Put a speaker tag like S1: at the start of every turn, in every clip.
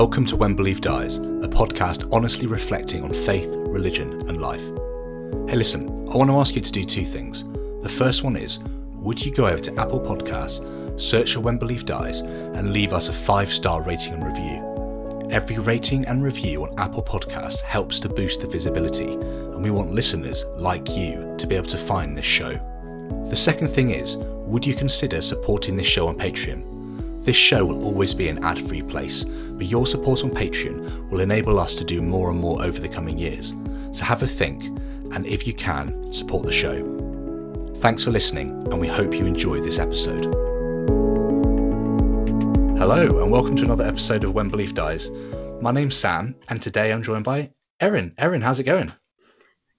S1: Welcome to When Belief Dies, a podcast honestly reflecting on faith, religion, and life. Hey, listen, I want to ask you to do two things. The first one is would you go over to Apple Podcasts, search for When Belief Dies, and leave us a five star rating and review? Every rating and review on Apple Podcasts helps to boost the visibility, and we want listeners like you to be able to find this show. The second thing is would you consider supporting this show on Patreon? This show will always be an ad free place, but your support on Patreon will enable us to do more and more over the coming years. So have a think, and if you can, support the show. Thanks for listening, and we hope you enjoy this episode. Hello, and welcome to another episode of When Belief Dies. My name's Sam, and today I'm joined by Erin. Erin, how's it going?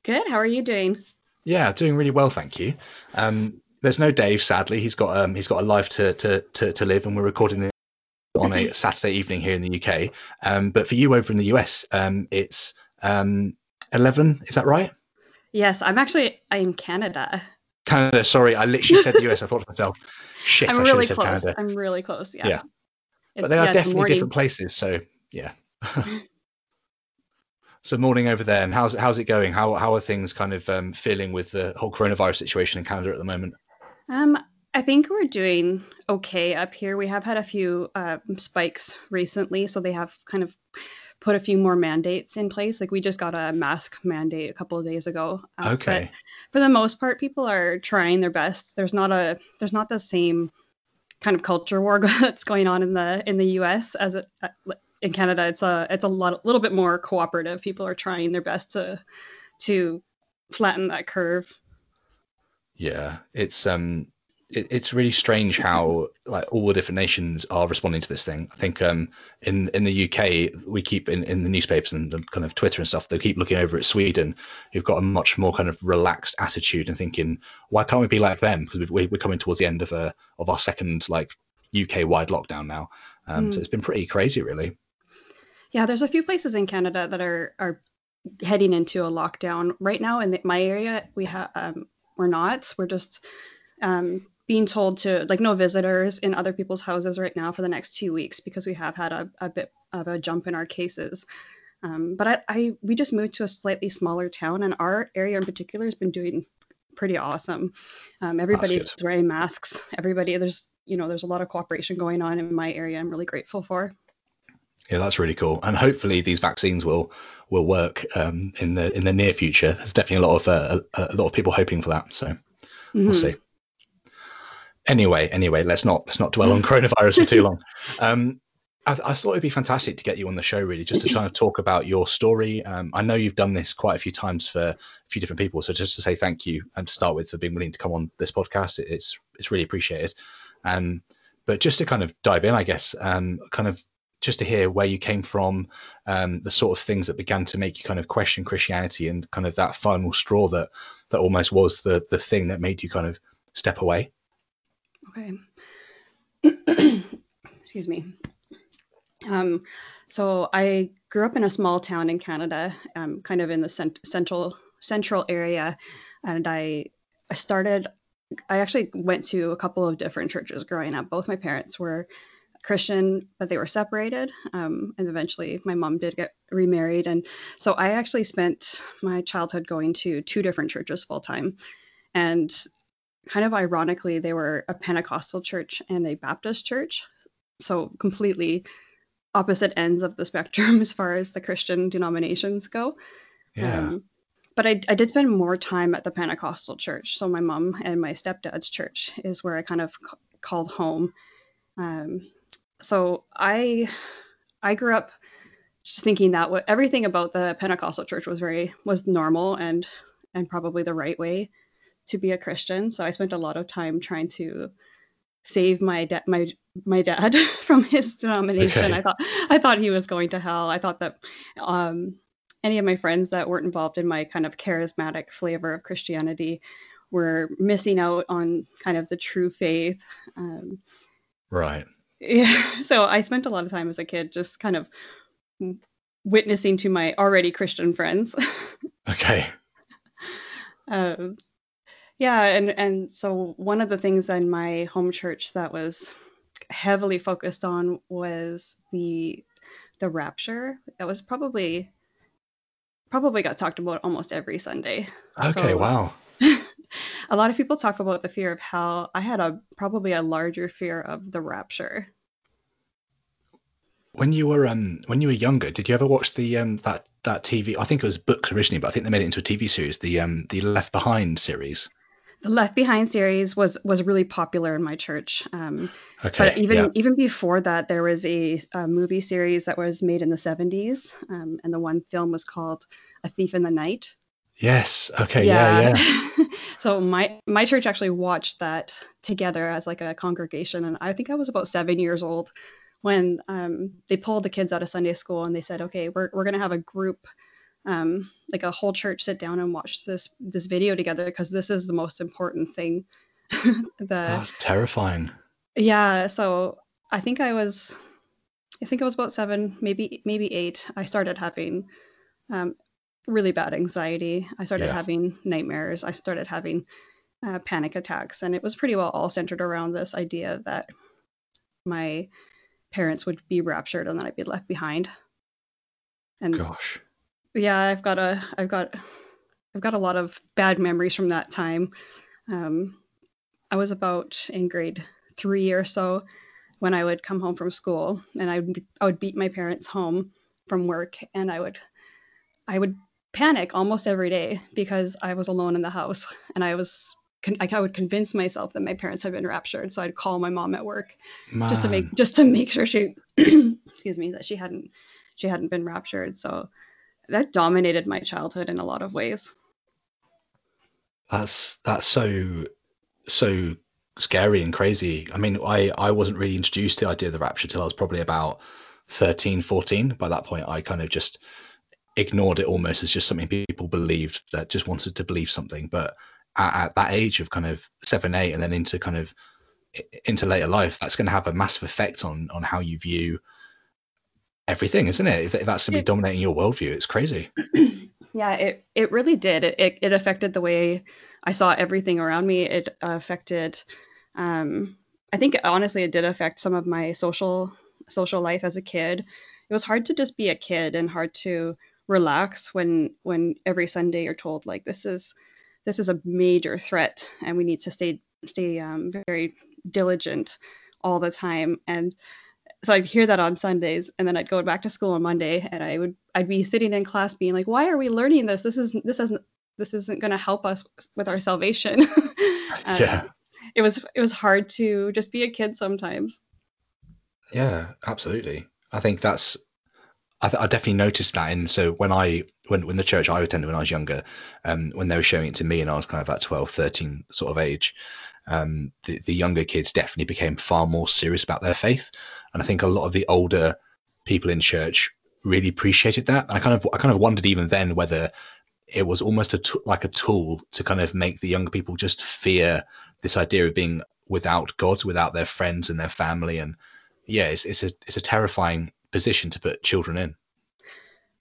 S2: Good. How are you doing?
S1: Yeah, doing really well, thank you. Um, there's no Dave, sadly. He's got um, he's got a life to, to to to live, and we're recording this on a Saturday evening here in the UK. Um, but for you over in the US, um, it's um, 11. Is that right?
S2: Yes, I'm actually in Canada.
S1: Canada. Sorry, I literally said the US. I thought to myself, shit,
S2: I'm
S1: I
S2: really close.
S1: Canada.
S2: I'm really close. Yeah.
S1: Yeah.
S2: It's,
S1: But they are
S2: yeah,
S1: definitely
S2: morning.
S1: different places. So yeah. so morning over there, and how's how's it going? How how are things kind of um, feeling with the whole coronavirus situation in Canada at the moment?
S2: Um, I think we're doing okay up here. We have had a few um, spikes recently, so they have kind of put a few more mandates in place. Like we just got a mask mandate a couple of days ago. Uh, but
S1: Okay.
S2: for the most part, people are trying their best. There's not a there's not the same kind of culture war that's going on in the in the U.S. as it, uh, in Canada. It's a it's a lot little bit more cooperative. People are trying their best to to flatten that curve.
S1: Yeah, it's um, it, it's really strange how like all the different nations are responding to this thing. I think um, in in the UK we keep in, in the newspapers and the kind of Twitter and stuff. They keep looking over at Sweden, who've got a much more kind of relaxed attitude and thinking, why can't we be like them? Because we, we're coming towards the end of a of our second like UK wide lockdown now. Um, So it's been pretty crazy, really.
S2: Yeah, there's a few places in Canada that are are heading into a lockdown right now. In the, my area, we have um, we're not. We're just um, being told to like no visitors in other people's houses right now for the next two weeks because we have had a, a bit of a jump in our cases. Um, but I, I we just moved to a slightly smaller town, and our area in particular has been doing pretty awesome. Um, everybody's wearing masks. Everybody there's you know there's a lot of cooperation going on in my area. I'm really grateful for.
S1: Yeah, that's really cool, and hopefully these vaccines will will work um, in the in the near future. There's definitely a lot of uh, a, a lot of people hoping for that. So we'll
S2: Mhm.
S1: see. Anyway, anyway, let's not let's not dwell on coronavirus for too long. Um, I, I thought it'd be fantastic to get you on the show, really, just to kind of talk about your story. Um, I know you've done this quite a few times for a few different people, so just to say thank you and to start with for being willing to come on this podcast, it, it's it's really appreciated. Um, but just to kind of dive in, I guess, um, kind of just to hear where you came from, um, the sort of things that began to make you kind of question Christianity, and kind of that final straw that that almost was the the thing that made you kind of step away.
S2: Okay. Excuse me. Um, so I grew up in a small town in Canada, um, kind of in the cent- central central area, and I I started. I actually went to a couple of different churches growing up. Both my parents were Christian, but they were separated, um, and eventually my mom did get remarried, and so I actually spent my childhood going to two different churches full time, and kind of ironically, they were a Pentecostal church and a Baptist church. So completely opposite ends of the spectrum as far as the Christian denominations go.
S1: Yeah.
S2: Um, but I, I did spend more time at the Pentecostal church. So my mom and my stepdad's church is where I kind of c- called home. Um, so I I grew up just thinking that what everything about the Pentecostal church was very was normal and and probably the right way to be a Christian. So I spent a lot of time trying to save my dad my my dad from his denomination.
S1: Okay.
S2: I thought I thought he was going to hell. I thought that um, any of my friends that weren't involved in my kind of charismatic flavor of Christianity were missing out on kind of the true faith. Um,
S1: Right.
S2: Yeah, so I spent a lot of time as a kid just kind of witnessing to my already Christian friends.
S1: Okay.
S2: um, yeah, and and so one of the things in my home church that was heavily focused on was the the rapture. That was probably probably got talked about almost every Sunday.
S1: Okay, so, wow.
S2: A lot of people talk about the fear of hell. I had a probably a larger fear of the rapture.
S1: When you were um when you were younger, did you ever watch the um that that TV? I think it was books originally, but I think they made it into a TV series. The um the Left Behind series.
S2: The Left Behind series was was really popular in my church. Um,
S1: okay.
S2: But even
S1: yeah.
S2: even before that, there was a, a, movie series that was made in the 70s, um, and the one film was called A Thief in the Night.
S1: Yes. Okay. Yeah. Yeah.
S2: yeah. so my my church actually watched that together as like a congregation, and I think I was about seven years old when um, they pulled the kids out of Sunday school and they said, okay, we're, we're going to have a group, um, like a whole church sit down and watch this this video together because this is the most important thing.
S1: the, That's terrifying.
S2: Yeah. So I think I was, I think I was about seven, maybe maybe eight. I started having um, really bad anxiety. I started yeah. having nightmares. I started having uh, panic attacks, and it was pretty well all centered around this idea that my parents would be raptured and then I'd be left behind.
S1: And gosh.
S2: Yeah, I've got a I've got I've got a lot of bad memories from that time. Um, I was about in grade three or so when I would come home from school and I would I would beat my parents home from work and I would I would panic almost every day because I was alone in the house and I was I would convince myself that my parents had been raptured. So I'd call my mom at work just to make just to make sure she excuse me that she hadn't she hadn't been raptured. So that dominated my childhood in a lot of ways.
S1: That's that's so so scary and crazy. I mean, I I wasn't really introduced to the idea of the rapture till I was probably about 13, 14. By that point, I kind of just ignored it almost as just something people believed that just wanted to believe something. But at, at that age of kind of seven, eight, and then into kind of into later life, that's going to have a massive effect on on how you view everything, isn't it? If, that's going to be dominating your worldview, it's crazy.
S2: yeah, it it really did. It, it, it affected the way I saw everything around me. It affected. Um, I think honestly, it did affect some of my social social life as a kid. It was hard to just be a kid and hard to relax when when every Sunday you're told like this is this is a major threat and we need to stay stay um, very diligent all the time. And so I'd hear that on Sundays and then I'd go back to school on Monday and I would I'd be sitting in class being like why are we learning this? This is this isn't this isn't going to help us with our salvation.
S1: Yeah.
S2: it was it was hard to just be a kid sometimes.
S1: Yeah absolutely. I think that's I, th- I definitely noticed that and so when I when when the church I attended when I was younger, um, when they were showing it to me and I was kind of at 12, 13 sort of age, um, the, the younger kids definitely became far more serious about their faith. And I think a lot of the older people in church really appreciated that. And I kind of I kind of wondered even then whether it was almost a t- like a tool to kind of make the younger people just fear this idea of being without God, without their friends and their family. And yeah, it's, it's a it's a terrifying position to put children in.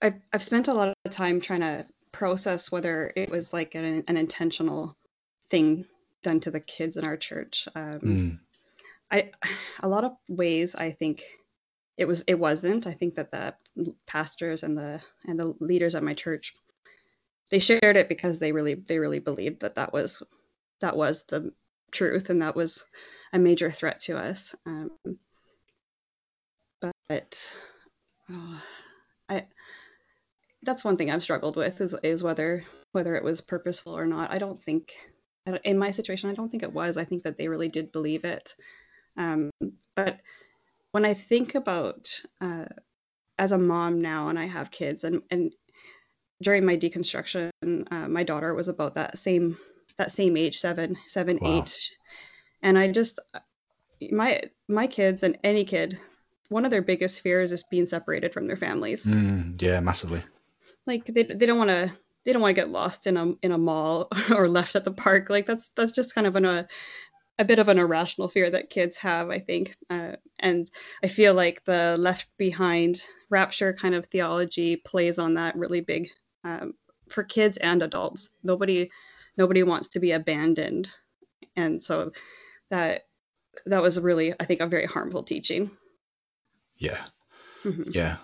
S2: I've, I've spent a lot of time trying to process whether it was like an, an intentional thing done to the kids in our church. Um, mm. I a lot of ways I think it was it wasn't. I think that the pastors and the and the leaders at my church they shared it because they really they really believed that that was that was the truth and that was a major threat to us. Um, but oh, I that's one thing I've struggled with is is whether whether it was purposeful or not. I don't think in my situation I don't think it was. I think that they really did believe it. Um, but when I think about uh, as a mom now and I have kids and and during my deconstruction, uh, my daughter was about that same that same age, seven, seven, wow. eight, and I just my my kids and any kid, one of their biggest fears is being separated from their families.
S1: Mm, yeah, massively.
S2: Like they, they don't want to they don't want to get lost in a in a mall or left at the park. Like that's that's just kind of an, a a bit of an irrational fear that kids have i think. Uh, and i feel like the left behind rapture kind of theology plays on that really big um, for kids and adults. Nobody nobody wants to be abandoned. And so that that was really i think a very harmful teaching
S1: yeah Mm-hmm. Yeah,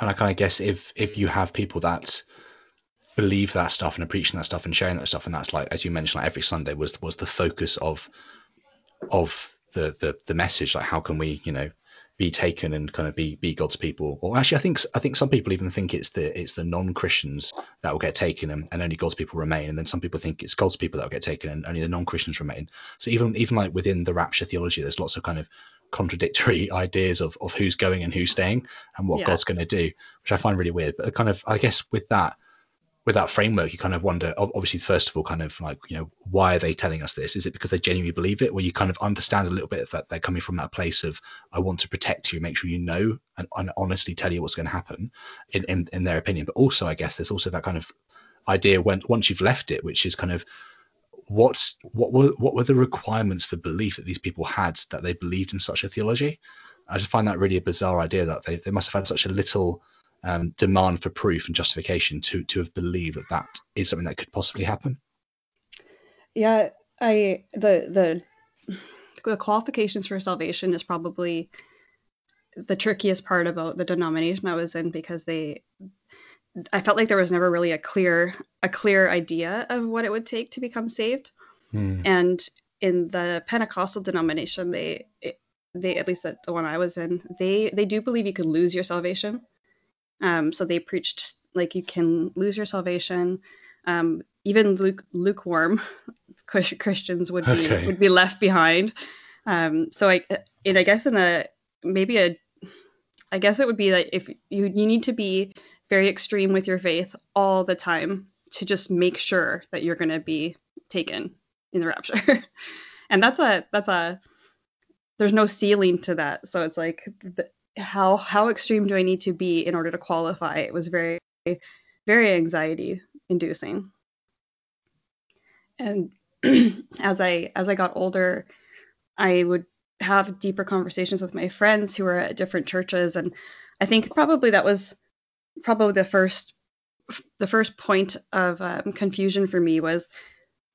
S1: and I kind of guess if if you have people that believe that stuff and are preaching that stuff and sharing that stuff, and that's like as you mentioned, like every Sunday was was the focus of of the the the message. Like how can we, you know, be taken and kind of be be God's people. Or actually, I think I think some people even think it's the it's the non Christians that will get taken and, and only God's people remain. And then some people think it's God's people that will get taken and only the non Christians remain. So even even like within the rapture theology, there's lots of kind of contradictory ideas of of who's going and who's staying and what yeah. God's going to do, which I find really weird. But kind of I guess with that with that framework, you kind of wonder, obviously, first of all, kind of like, you know, why are they telling us this? Is it because they genuinely believe it? Where you kind of understand a little bit that they're coming from that place of, I want to protect you, make sure you know, and, and honestly tell you what's going to happen in, in, in their opinion. But also, I guess there's also that kind of idea when once you've left it, which is kind of what's what were what were the requirements for belief that these people had that they believed in such a theology? I just find that really a bizarre idea that they, they must have had such a little um, demand for proof and justification to to have believed that that is something that could possibly happen.
S2: Yeah, I the the the qualifications for salvation is probably the trickiest part about the denomination I was in because they I felt like there was never really a clear a clear idea of what it would take to become saved. Hmm. And in the Pentecostal denomination, they they at least the one I was in, they they do believe you could lose your salvation. Um, so they preached like you can lose your salvation. Um, even luke, lukewarm Christians would be okay. would be left behind. Um, so I and I guess in a maybe a I guess it would be that if you you need to be very extreme with your faith all the time to just make sure that you're going to be taken in the rapture. and that's a that's a there's no ceiling to that. So it's like how how extreme do I need to be in order to qualify? It was very very anxiety inducing. And as I as I got older, I would have deeper conversations with my friends who were at different churches and I think probably that was probably the first the first point of um, confusion for me was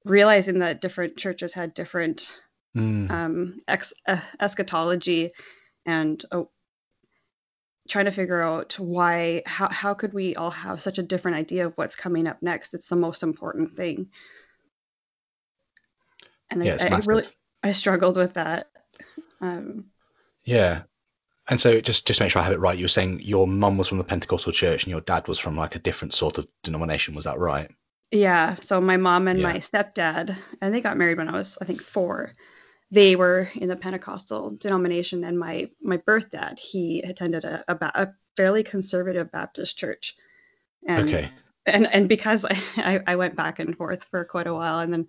S2: realizing that different churches had different mm. um, ex- uh, eschatology and uh, trying to figure out why how, how could we all have such a different idea of what's coming up next? It's the most important thing. And yeah, I, I, really i struggled with that. Um,
S1: yeah and so just just to make sure i have it right you were saying your mum was from the pentecostal church and your dad was from like a different sort of denomination was that right
S2: yeah so my mom and yeah. my stepdad and they got married when i was i think four they were in the Pentecostal denomination, and my my birth dad he attended a, a, a fairly conservative Baptist church. And, okay. And and because I, I went back and forth for quite a while, and then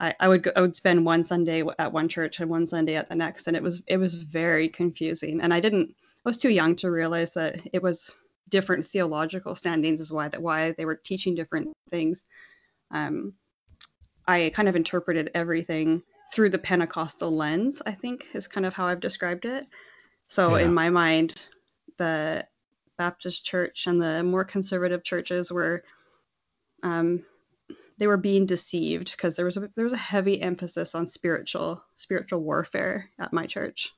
S2: I, I would go, I would spend one Sunday at one church and one Sunday at the next, and it was it was very confusing. And I didn't I was too young to realize that it was different theological standings is why that why they were teaching different things. Um, I kind of interpreted everything through the Pentecostal lens, I think is kind of how I've described it. So yeah. in my mind, the Baptist church and the more conservative churches were um, they were being deceived because there was a there was a heavy emphasis on spiritual spiritual warfare at my church.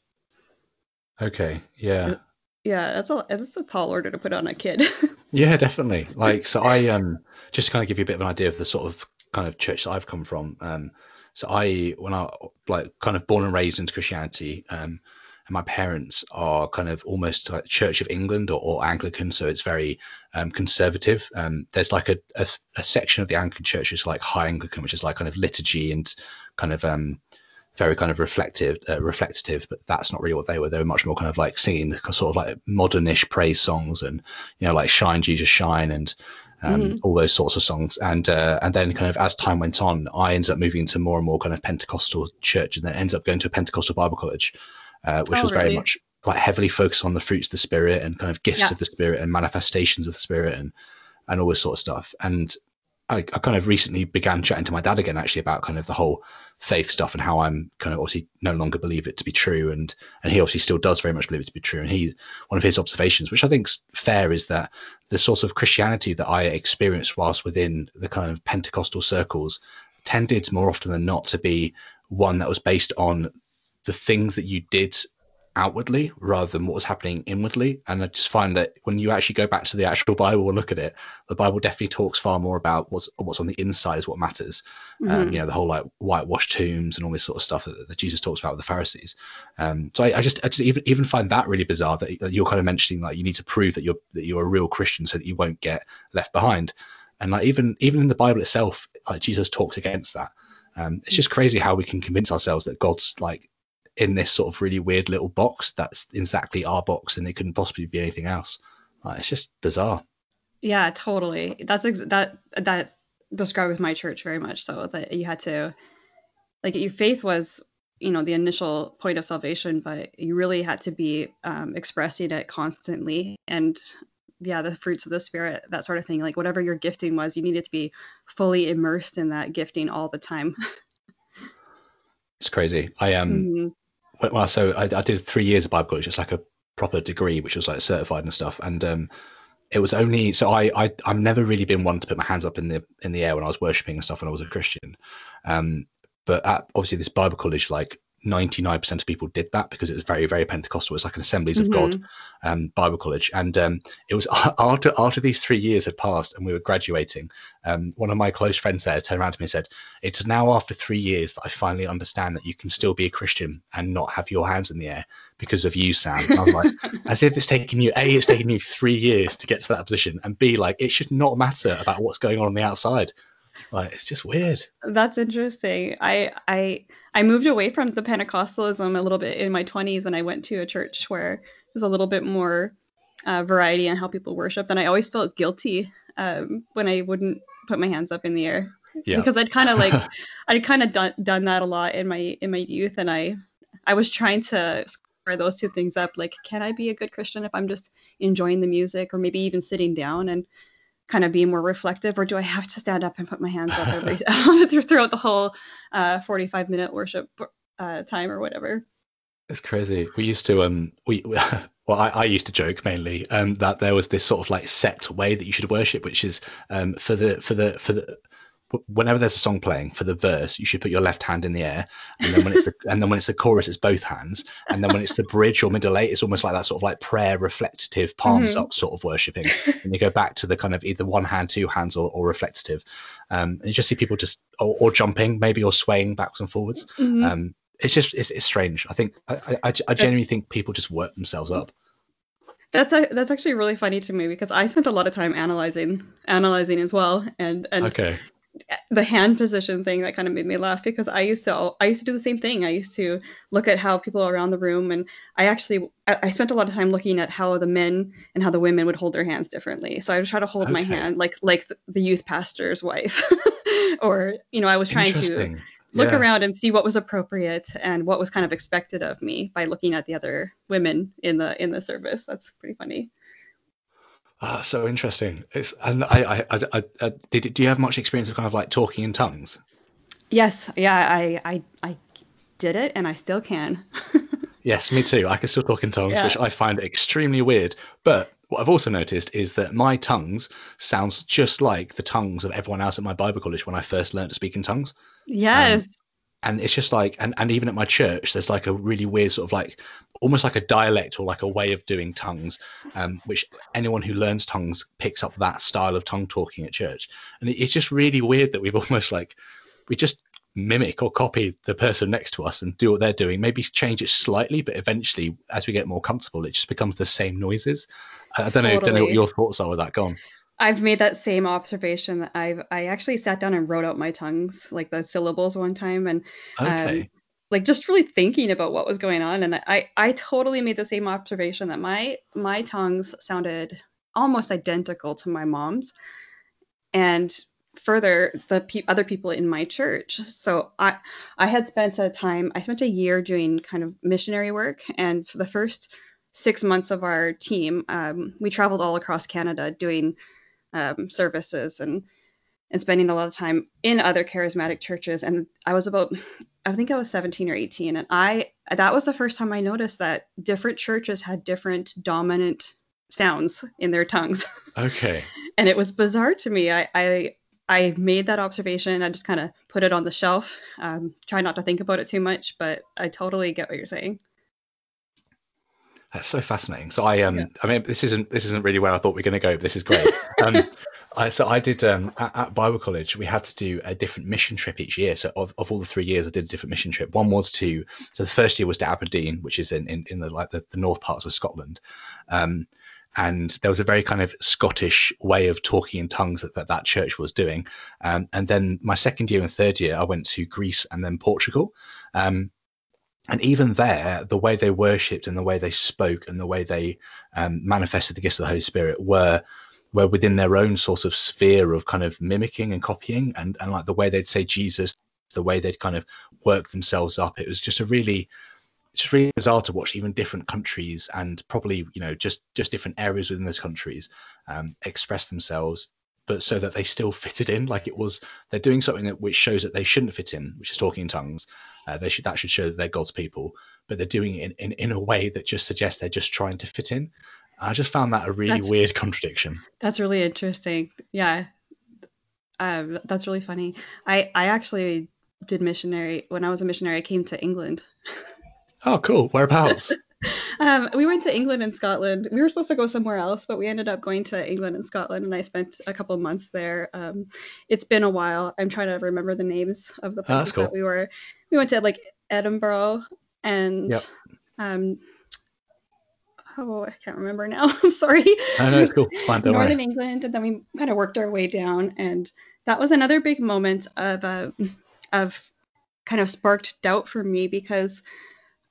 S1: Okay, yeah.
S2: Yeah, that's a that's a tall order to put on a kid.
S1: yeah, definitely. Like so I um just to kind of give you a bit of an idea of the sort of kind of church that I've come from. Um so I, when I like kind of born and raised into Christianity, um, and my parents are kind of almost like Church of England or, or Anglican, so it's very um, conservative. Um, there's like a, a, a, section of the Anglican Church is like High Anglican, which is like kind of liturgy and kind of um, very kind of reflective, uh, reflective. But that's not really what they were. They were much more kind of like singing the sort of like modernish praise songs and you know like Shine Jesus Shine and um, mm-hmm. all those sorts of songs. And uh, and then kind of as time went on, I ended up moving to more and more kind of Pentecostal church, and then ended up going to a Pentecostal Bible college, uh, which oh, was really? very much like heavily focused on the fruits of the spirit and kind of gifts yeah. of the spirit and manifestations of the spirit and and all this sort of stuff. And I, I, kind of recently began chatting to my dad again actually about kind of the whole faith stuff and how I'm kind of obviously no longer believe it to be true and and he obviously still does very much believe it to be true and he one of his observations which I think's fair is that the sort of Christianity that I experienced whilst within the kind of Pentecostal circles tended more often than not to be one that was based on the things that you did outwardly rather than what was happening inwardly. And I just find that when you actually go back to the actual Bible and look at it, the Bible definitely talks far more about what's what's on the inside is what matters. Um, mm-hmm. Um, you know, the whole like whitewashed tombs and all this sort of stuff that, that Jesus talks about with the Pharisees. Um, so I, I, just I just even even find that really bizarre that, that you're kind of mentioning like you need to prove that you're that you're a real Christian so that you won't get left behind. And like even even in the Bible itself, like Jesus talks against that. Um, it's just crazy how we can convince ourselves that God's like in this sort of really weird little box that's exactly our box and it couldn't possibly be anything else. Like, it's just bizarre.
S2: Yeah, totally. That's ex- that that describes my church very much. So that you had to, like, your faith was, you know, the initial point of salvation, but you really had to be um, expressing it constantly. And yeah, the fruits of the spirit, that sort of thing. Like whatever your gifting was, you needed to be fully immersed in that gifting all the time.
S1: it's crazy. I am. Um, mm-hmm well, so I, I, did three years of Bible college. It's like a proper degree, which was like certified and stuff. And um, it was only so I, I I've never really been one to put my hands up in the in the air when I was worshiping and stuff when I was a Christian. Um, but at, obviously this Bible college, like 99% of people did that because it was very very pentecostal. It's like an assemblies of mm-hmm. god um, bible college. And um, it was after after these three years had passed and we were graduating um, one of my close friends there turned around to me and said it's now after three years that i finally understand that you can still be a christian and not have your hands in the air because of you sam. And i'm like as if it's taken you a it's taken you three years to get to that position and b like it should not matter about what's going on on the outside like it's just weird.
S2: That's interesting. I I I moved away from the Pentecostalism a little bit in my 20s, and I went to a church where there's a little bit more uh, variety in how people worship. And I always felt guilty um, when I wouldn't put my hands up in the air yeah. because I'd kind of like I'd kind of done done that a lot in my in my youth, and I I was trying to square those two things up. Like, can I be a good Christian if I'm just enjoying the music, or maybe even sitting down and kind of be more reflective, or do I have to stand up and put my hands up every, throughout the whole uh, 45 minute worship uh, time or whatever?
S1: It's crazy. We used to um we well I, I used to joke mainly um that there was this sort of like set way that you should worship, which is um for the for the for the whenever there's a song playing for the verse, you should put your left hand in the air, and then when it's the and then when it's the chorus, it's both hands, and then when it's the bridge or middle eight, it's almost like that sort of like prayer, reflective, palms mm-hmm. up sort of worshiping, and you go back to the kind of either one hand, two hands, or, or reflective, um, and you just see people just or, or jumping maybe or swaying backwards and forwards. Mm-hmm. Um, it's just it's, it's strange. I think I, I, I genuinely think people just work themselves up.
S2: That's a, that's actually really funny to me because I spent a lot of time analyzing analyzing as well, and and
S1: okay
S2: the hand position thing that kind of made me laugh because I used to I used to do the same thing. I used to look at how people around the room and I actually I spent a lot of time looking at how the men and how the women would hold their hands differently. So I would try to hold okay. my hand like like the youth pastor's wife or you know I was trying to look yeah. around and see what was appropriate and what was kind of expected of me by looking at the other women in the in the service. That's pretty funny.
S1: Ah, so interesting. It's and I, I, I, I, did. Do you have much experience of kind of like talking in tongues?
S2: Yes. Yeah. I, I, I did it, and I still can.
S1: yes, me too. I can still talk in tongues, yeah. which I find extremely weird. But what I've also noticed is that my tongues sounds just like the tongues of everyone else at my Bible college when I first learned to speak in tongues.
S2: Yes. Um,
S1: and it's just like and, and even at my church there's like a really weird sort of like almost like a dialect or like a way of doing tongues um, which anyone who learns tongues picks up that style of tongue talking at church. And it's just really weird that we've almost like we just mimic or copy the person next to us and do what they're doing maybe change it slightly but eventually as we get more comfortable it just becomes the same noises. I don't totally. know don't know what your thoughts are with that. Gone
S2: I've made that same observation. I've I actually sat down and wrote out my tongues, like the syllables one time, and okay. um, like just really thinking about what was going on. And I I totally made the same observation that my my tongues sounded almost identical to my mom's, and further the pe- other people in my church. So I I had spent a time I spent a year doing kind of missionary work, and for the first six months of our team, um, we traveled all across Canada doing um, services and and spending a lot of time in other charismatic churches. And I was about, I think I was 17 or 18, and I that was the first time I noticed that different churches had different dominant sounds in their tongues.
S1: Okay.
S2: and it was bizarre to me. I I, I made that observation. I just kind of put it on the shelf. Um, try not to think about it too much, but I totally get what you're saying.
S1: That's so fascinating. So I um yeah. I mean this isn't this isn't really where I thought we are going to go, but this is great. Um, I, so I did um, at, at, Bible College. We had to do a different mission trip each year. So of, of all the three years, I did a different mission trip. One was to so the first year was to Aberdeen, which is in in, in the like the, the north parts of Scotland. Um, and there was a very kind of Scottish way of talking in tongues that that, that church was doing. Um, and then my second year and third year, I went to Greece and then Portugal. Um, and even there, the way they worshipped and the way they spoke and the way they um, manifested the gifts of the Holy Spirit were were within their own sort of sphere of kind of mimicking and copying, and and like the way they'd say Jesus, the way they'd kind of work themselves up. It was just a really it's really bizarre to watch even different countries and probably you know just just different areas within those countries um, express themselves but so that they still fitted in like it was they're doing something that which shows that they shouldn't fit in which is talking in tongues. Uh, they should that should show that they're god's people but they're doing it in, in, in a way that just suggests they're just trying to fit in. I just found that a really that's, weird contradiction.
S2: That's really interesting. Yeah. Um, that's really funny. I i actually did missionary when i was a missionary i came to england.
S1: Oh cool. Whereabouts
S2: um, we went to England and Scotland. We were supposed to go somewhere else, but we ended up going to England and Scotland, and I spent a couple months there. Um, it's been a while. I'm trying to remember the names of the places oh, cool. that we were. We went to like Edinburgh and yep. um, oh, I can't remember now. I'm sorry.
S1: I know it's cool. Fine,
S2: Northern worry. England, and then we kind of worked our way down, and that was another big moment of uh, of kind of sparked doubt for me because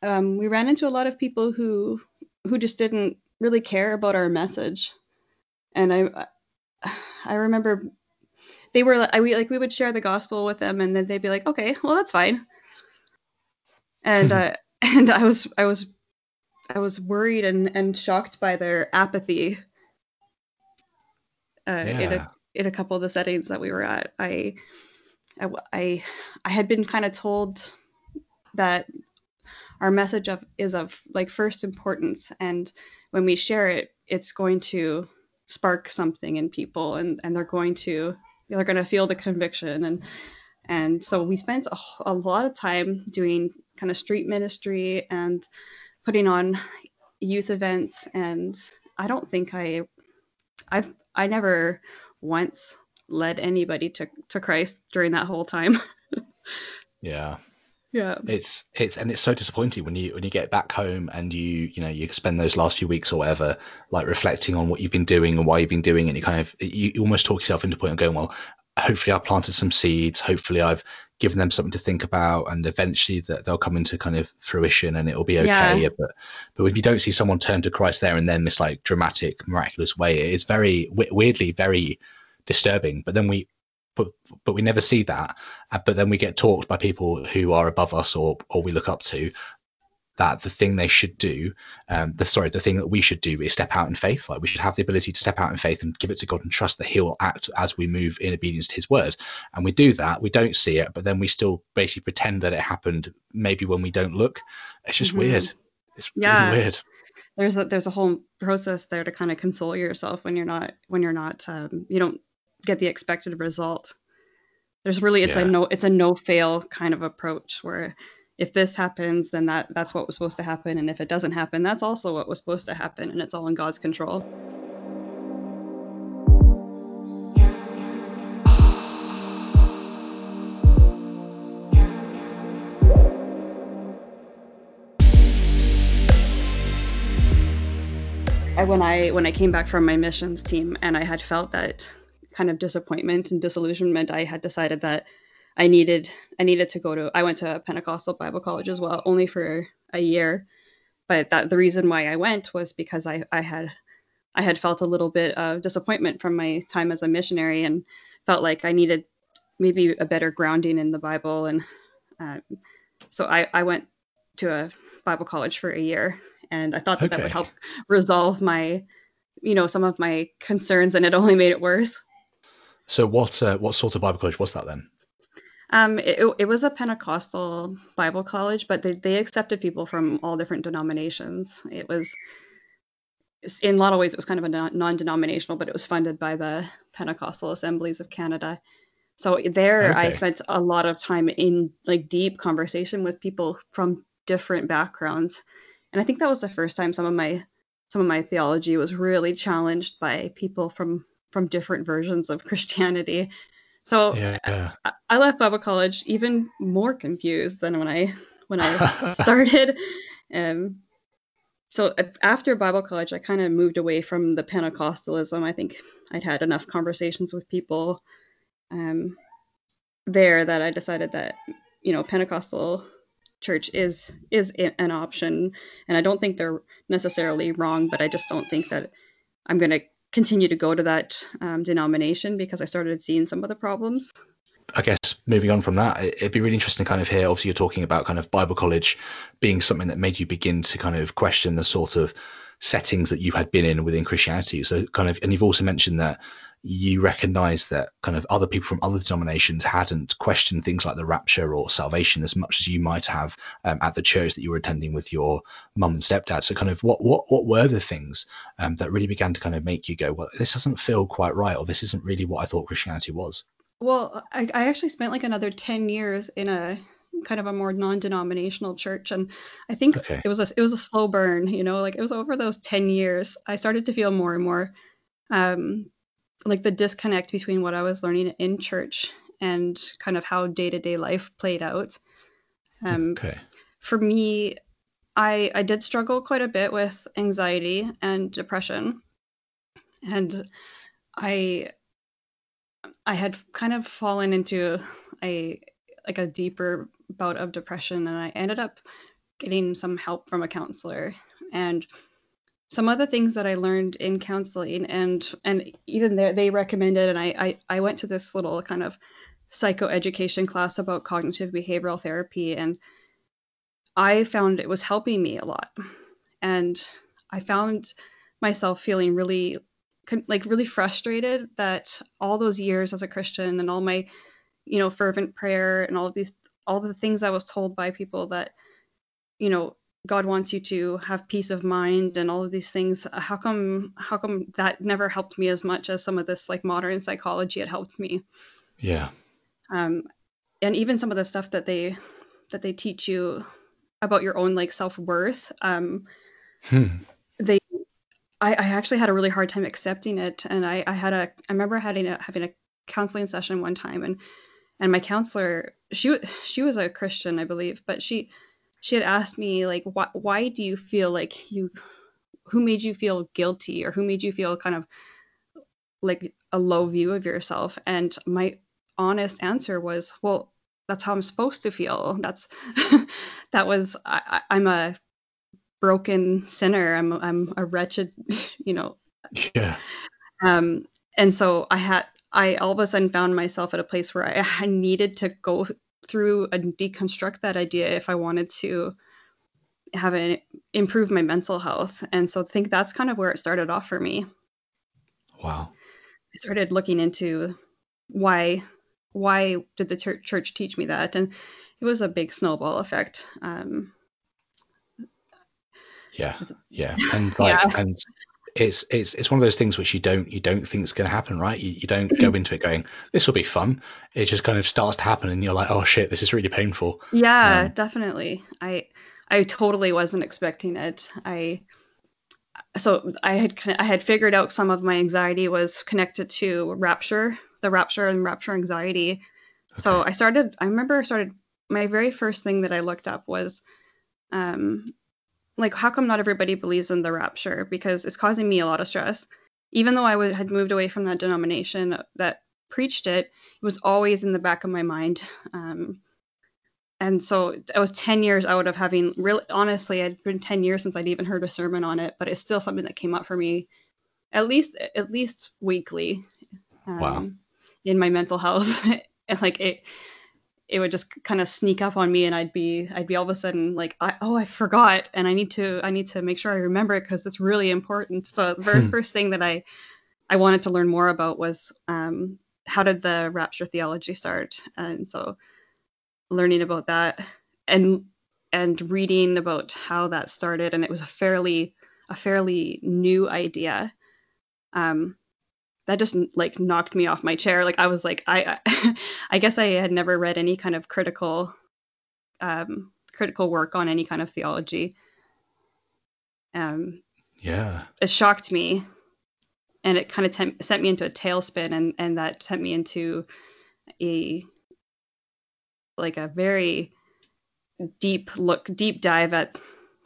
S2: um, we ran into a lot of people who who just didn't really care about our message, and I I remember they were I we like we would share the gospel with them, and then they'd be like, okay, well that's fine, and uh, and I was I was I was worried and and shocked by their apathy. Uh, yeah. in a in a couple of the settings that we were at, I I I, I had been kind of told that our message of is of like first importance. And when we share it it's going to spark something in people and and they're going to they're going to feel the conviction. And and so we spent a, a lot of time doing kind of street ministry and putting on youth events. And i don't think i i've i never once led anybody to to christ during that whole time.
S1: Yeah
S2: yeah.
S1: It's it's and it's so disappointing when you when you get back home and you you know you spend those last few weeks or whatever like reflecting on what you've been doing and why you've been doing it. And you kind of you, you almost talk yourself into point of going well hopefully i planted some seeds. Hopefully i've given them something to think about and eventually that they'll come into kind of fruition and it'll be okay. Yeah. but but if you don't see someone turn to christ there and then this like dramatic miraculous way it's very weirdly very disturbing. But then we but but we never see that. Uh, but then we get talked by people who are above us or or we look up to that the thing they should do, um, the sorry, the thing that we should do is step out in faith. Like we should have the ability to step out in faith and give it to God and trust that He will act as we move in obedience to His word. And we do that. We don't see it, but then we still basically pretend that it happened. Maybe when we don't look, it's just mm-hmm. weird. It's yeah. really weird.
S2: There's a there's a whole process there to kind of console yourself when you're not when you're not um, you don't get the expected result. There's really it's yeah. a no it's a no fail kind of approach where if this happens then that that's what was supposed to happen and if it doesn't happen that's also what was supposed to happen and it's all in God's control. when I when I came back from my missions team and I had felt that kind of disappointment and disillusionment, I had decided that I needed I needed to go to I went to Pentecostal Bible College as well, only for a year. But that the reason why I went was because I, I had I had felt a little bit of disappointment from my time as a missionary and felt like I needed maybe a better grounding in the Bible. And uh, so I, I went to a Bible college for a year and I thought that okay. that would help resolve my, you know, some of my concerns and it only made it worse.
S1: So what uh, what sort of Bible college was that then?
S2: Um, it, it was a Pentecostal Bible college, but they, they accepted people from all different denominations. It was, in a lot of ways, it was kind of a non-denominational, but it was funded by the Pentecostal Assemblies of Canada. So there, okay. I spent a lot of time in like deep conversation with people from different backgrounds, and I think that was the first time some of my some of my theology was really challenged by people from from different versions of Christianity. So yeah. I, I left Bible college even more confused than when I when I started. Um, so after Bible college, I kind of moved away from the Pentecostalism. I think I'd had enough conversations with people um, there that I decided that you know Pentecostal church is is an option, and I don't think they're necessarily wrong, but I just don't think that I'm going to continue to go to that um, denomination because I started seeing some of the problems.
S1: I guess moving on from that, it'd be really interesting kind of hear. Obviously, you're talking about kind of Bible college being something that made you begin to kind of question the sort of settings that you had been in within Christianity. So, kind of, and you've also mentioned that you recognize that kind of other people from other denominations hadn't questioned things like the rapture or salvation as much as you might have um, at the church that you were attending with your mum and stepdad. So, kind of, what what what were the things um, that really began to kind of make you go, well, this doesn't feel quite right, or this isn't really what I thought Christianity was?
S2: Well, I, I actually spent like another 10 years in a kind of a more non-denominational church and i think okay. it was a it was a slow burn you know like it was over those 10 years i started to feel more and more um like the disconnect between what i was learning in church and kind of how day-to-day life played out. Um okay. for me i i did struggle quite a bit with anxiety and depression. And i I had kind of fallen into a like a deeper bout of depression and I ended up getting some help from a counselor. And some other things that I learned in counseling and and even there they recommended and I, I I went to this little kind of psychoeducation class about cognitive behavioral therapy and I found it was helping me a lot. And I found myself feeling really like really frustrated that all those years as a Christian and all my, you know, fervent prayer and all of these, all the things I was told by people that, you know, God wants you to have peace of mind and all of these things. How come, how come that never helped me as much as some of this like modern psychology had helped me?
S1: Yeah.
S2: Um, and even some of the stuff that they, that they teach you about your own like self worth. Um, hmm. They I, I actually had a really hard time accepting it, and I, I had a I remember having a having a counseling session one time, and and my counselor she she was a Christian I believe, but she she had asked me like why why do you feel like you who made you feel guilty or who made you feel kind of like a low view of yourself and my honest answer was well that's how i'm supposed to feel that's that was I, i'm a broken sinner. I'm I'm a wretched, you know.
S1: Yeah.
S2: Um, and so I had I all of a sudden found myself at a place where I, I needed to go through and deconstruct that idea if I wanted to have it improve my mental health. And so I think that's kind of where it started off for me.
S1: Wow.
S2: I started looking into why why did the church teach me that and it was a big snowball effect um,
S1: yeah, yeah, and like, yeah. and it's it's it's one of those things which you don't you don't think is going to happen, right? You, you don't go into it going, this will be fun. It just kind of starts to happen, and you're like, oh shit, this is really painful.
S2: Yeah, um, definitely. I I totally wasn't expecting it. I so I had I had figured out some of my anxiety was connected to rapture, the rapture and rapture anxiety. Okay. So I started. I remember I started. My very first thing that I looked up was um, like how come not everybody believes in the rapture? Because it's causing me a lot of stress. Even though I w- had moved away from that denomination that preached it it was always in the back of my mind. Um, and so i was 10 years out of having really honestly it'd been 10 years since i'd even heard a sermon on it but it's still something that came up for me at least at least weekly
S1: um, wow.
S2: in my mental health. Like it it would just kind of sneak up on me and I'd be I'd be all of a sudden like I, oh I forgot and I need to I need to make sure I remember it because it's really important. So the very hmm. first thing that I I wanted to learn more about was um, how did the rapture theology start and so learning about that and and reading about how that started and it was a fairly a fairly new idea um, that just like knocked me off my chair. Like I was like, I, I, guess I had never read any kind of critical, um, critical work on any kind of theology. Um,
S1: yeah.
S2: It shocked me, and it kind of temp- sent me into a tailspin, and and that sent me into a like a very deep look, deep dive at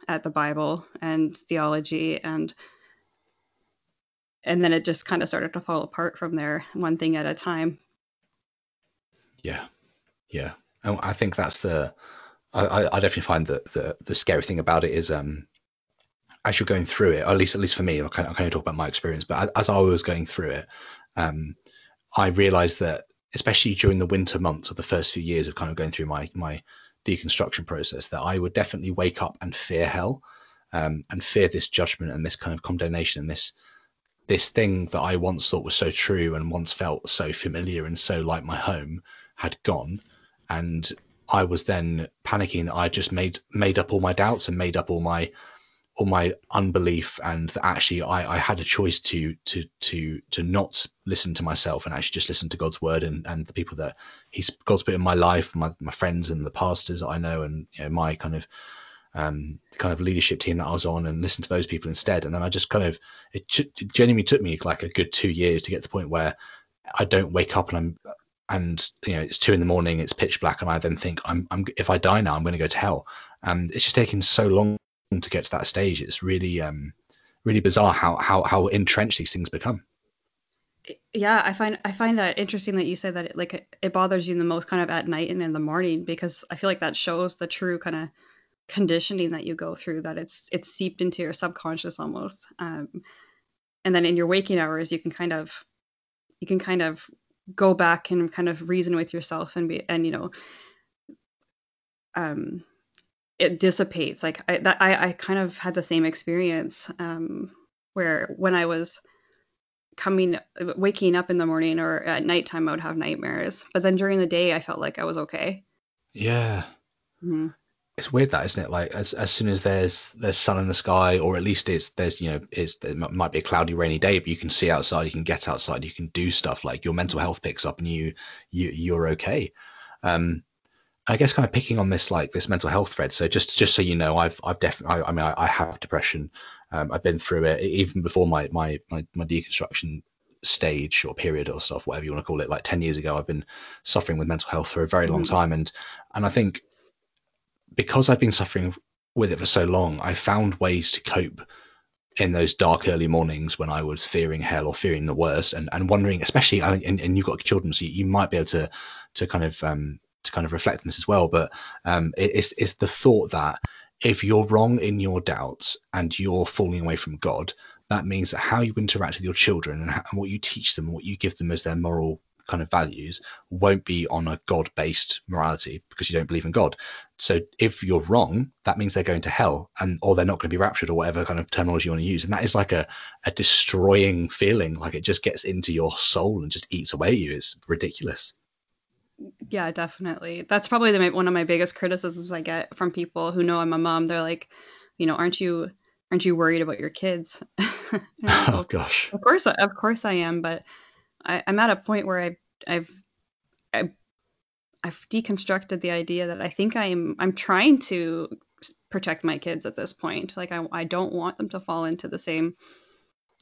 S2: at the Bible and theology and and then it just kind of started to fall apart from there, one thing at a time.
S1: Yeah, yeah. And I think that's the. I, I definitely find that the the scary thing about it is um as you're going through it, or at least at least for me, I can, I can talk about my experience, but as, as I was going through it, um, I realized that especially during the winter months or the first few years of kind of going through my my deconstruction process, that I would definitely wake up and fear hell, um, and fear this judgment and this kind of condemnation and this this thing that I once thought was so true and once felt so familiar and so like my home had gone, and I was then panicking that I just made made up all my doubts and made up all my all my unbelief and that actually I, I had a choice to to to to not listen to myself and actually just listen to God's word and, and the people that he's God's put in my life, my, my friends and the pastors I know and you know my kind of um, kind of leadership team that I was on and listen to those people instead. And then I just kind of it, it genuinely took me like a good two years to get to the point where I don't wake up and I'm and you know it's two in the morning, it's pitch black, and I then think I'm I'm if I die now I'm going to go to hell. And it's just taken so long to get to that stage. It's really um really bizarre how how how entrenched these things become.
S2: Yeah, I find I find that interesting that you say that it, like it bothers you the most kind of at night and in the morning because I feel like that shows the true kind of conditioning that you go through that it's it's seeped into your subconscious almost um, and then in your waking hours you can kind of you can kind of go back and kind of reason with yourself and be and you know um it dissipates. Like i that i, I kind of had the same experience um where when i was coming waking up in the morning or at nighttime i would have nightmares but then during the day i felt like i was okay.
S1: Yeah.
S2: Mm-hmm
S1: it's weird that isn't it? Like as, as soon as there's there's sun in the sky or at least it's there's you know it's it might be a cloudy rainy day but you can see outside you can get outside you can do stuff like your mental health picks up and you you you're okay. Um i guess kind of picking on this like this mental health thread. So just just so you know i've i've definitely I, I, mean I, I, have depression. Um, i've been through it even before my my my, my deconstruction stage or period or stuff whatever you want to call it. Like 10 years ago i've been suffering with mental health for a very long mm-hmm. time and and i think because I've been suffering with it for so long, I found ways to cope in those dark early mornings when I was fearing hell or fearing the worst and, and wondering, especially, and, and you've got children, so you, might be able to, to kind of, um, to kind of reflect on this as well. But um, it, it's, it's the thought that if you're wrong in your doubts and you're falling away from God, that means that how you interact with your children and, how, and what you teach them, what you give them as their moral kind of values won't be on a God based morality because you don't believe in God. So if you're wrong, that means they're going to hell and or they're not going to be raptured or whatever kind of terminology you want to use. And that is like a, a destroying feeling. Like it just gets into your soul and just eats away at you. It's ridiculous.
S2: Yeah, definitely. That's probably the, one of my biggest criticisms I get from people who know I'm a mom. They're like, you know, aren't you aren't you worried about your kids?
S1: oh gosh.
S2: Of course, of course I am, but I, am at a point where I've I've I've I've deconstructed the idea that I think I'm I'm trying to protect my kids at this point. Like I I don't want them to fall into the same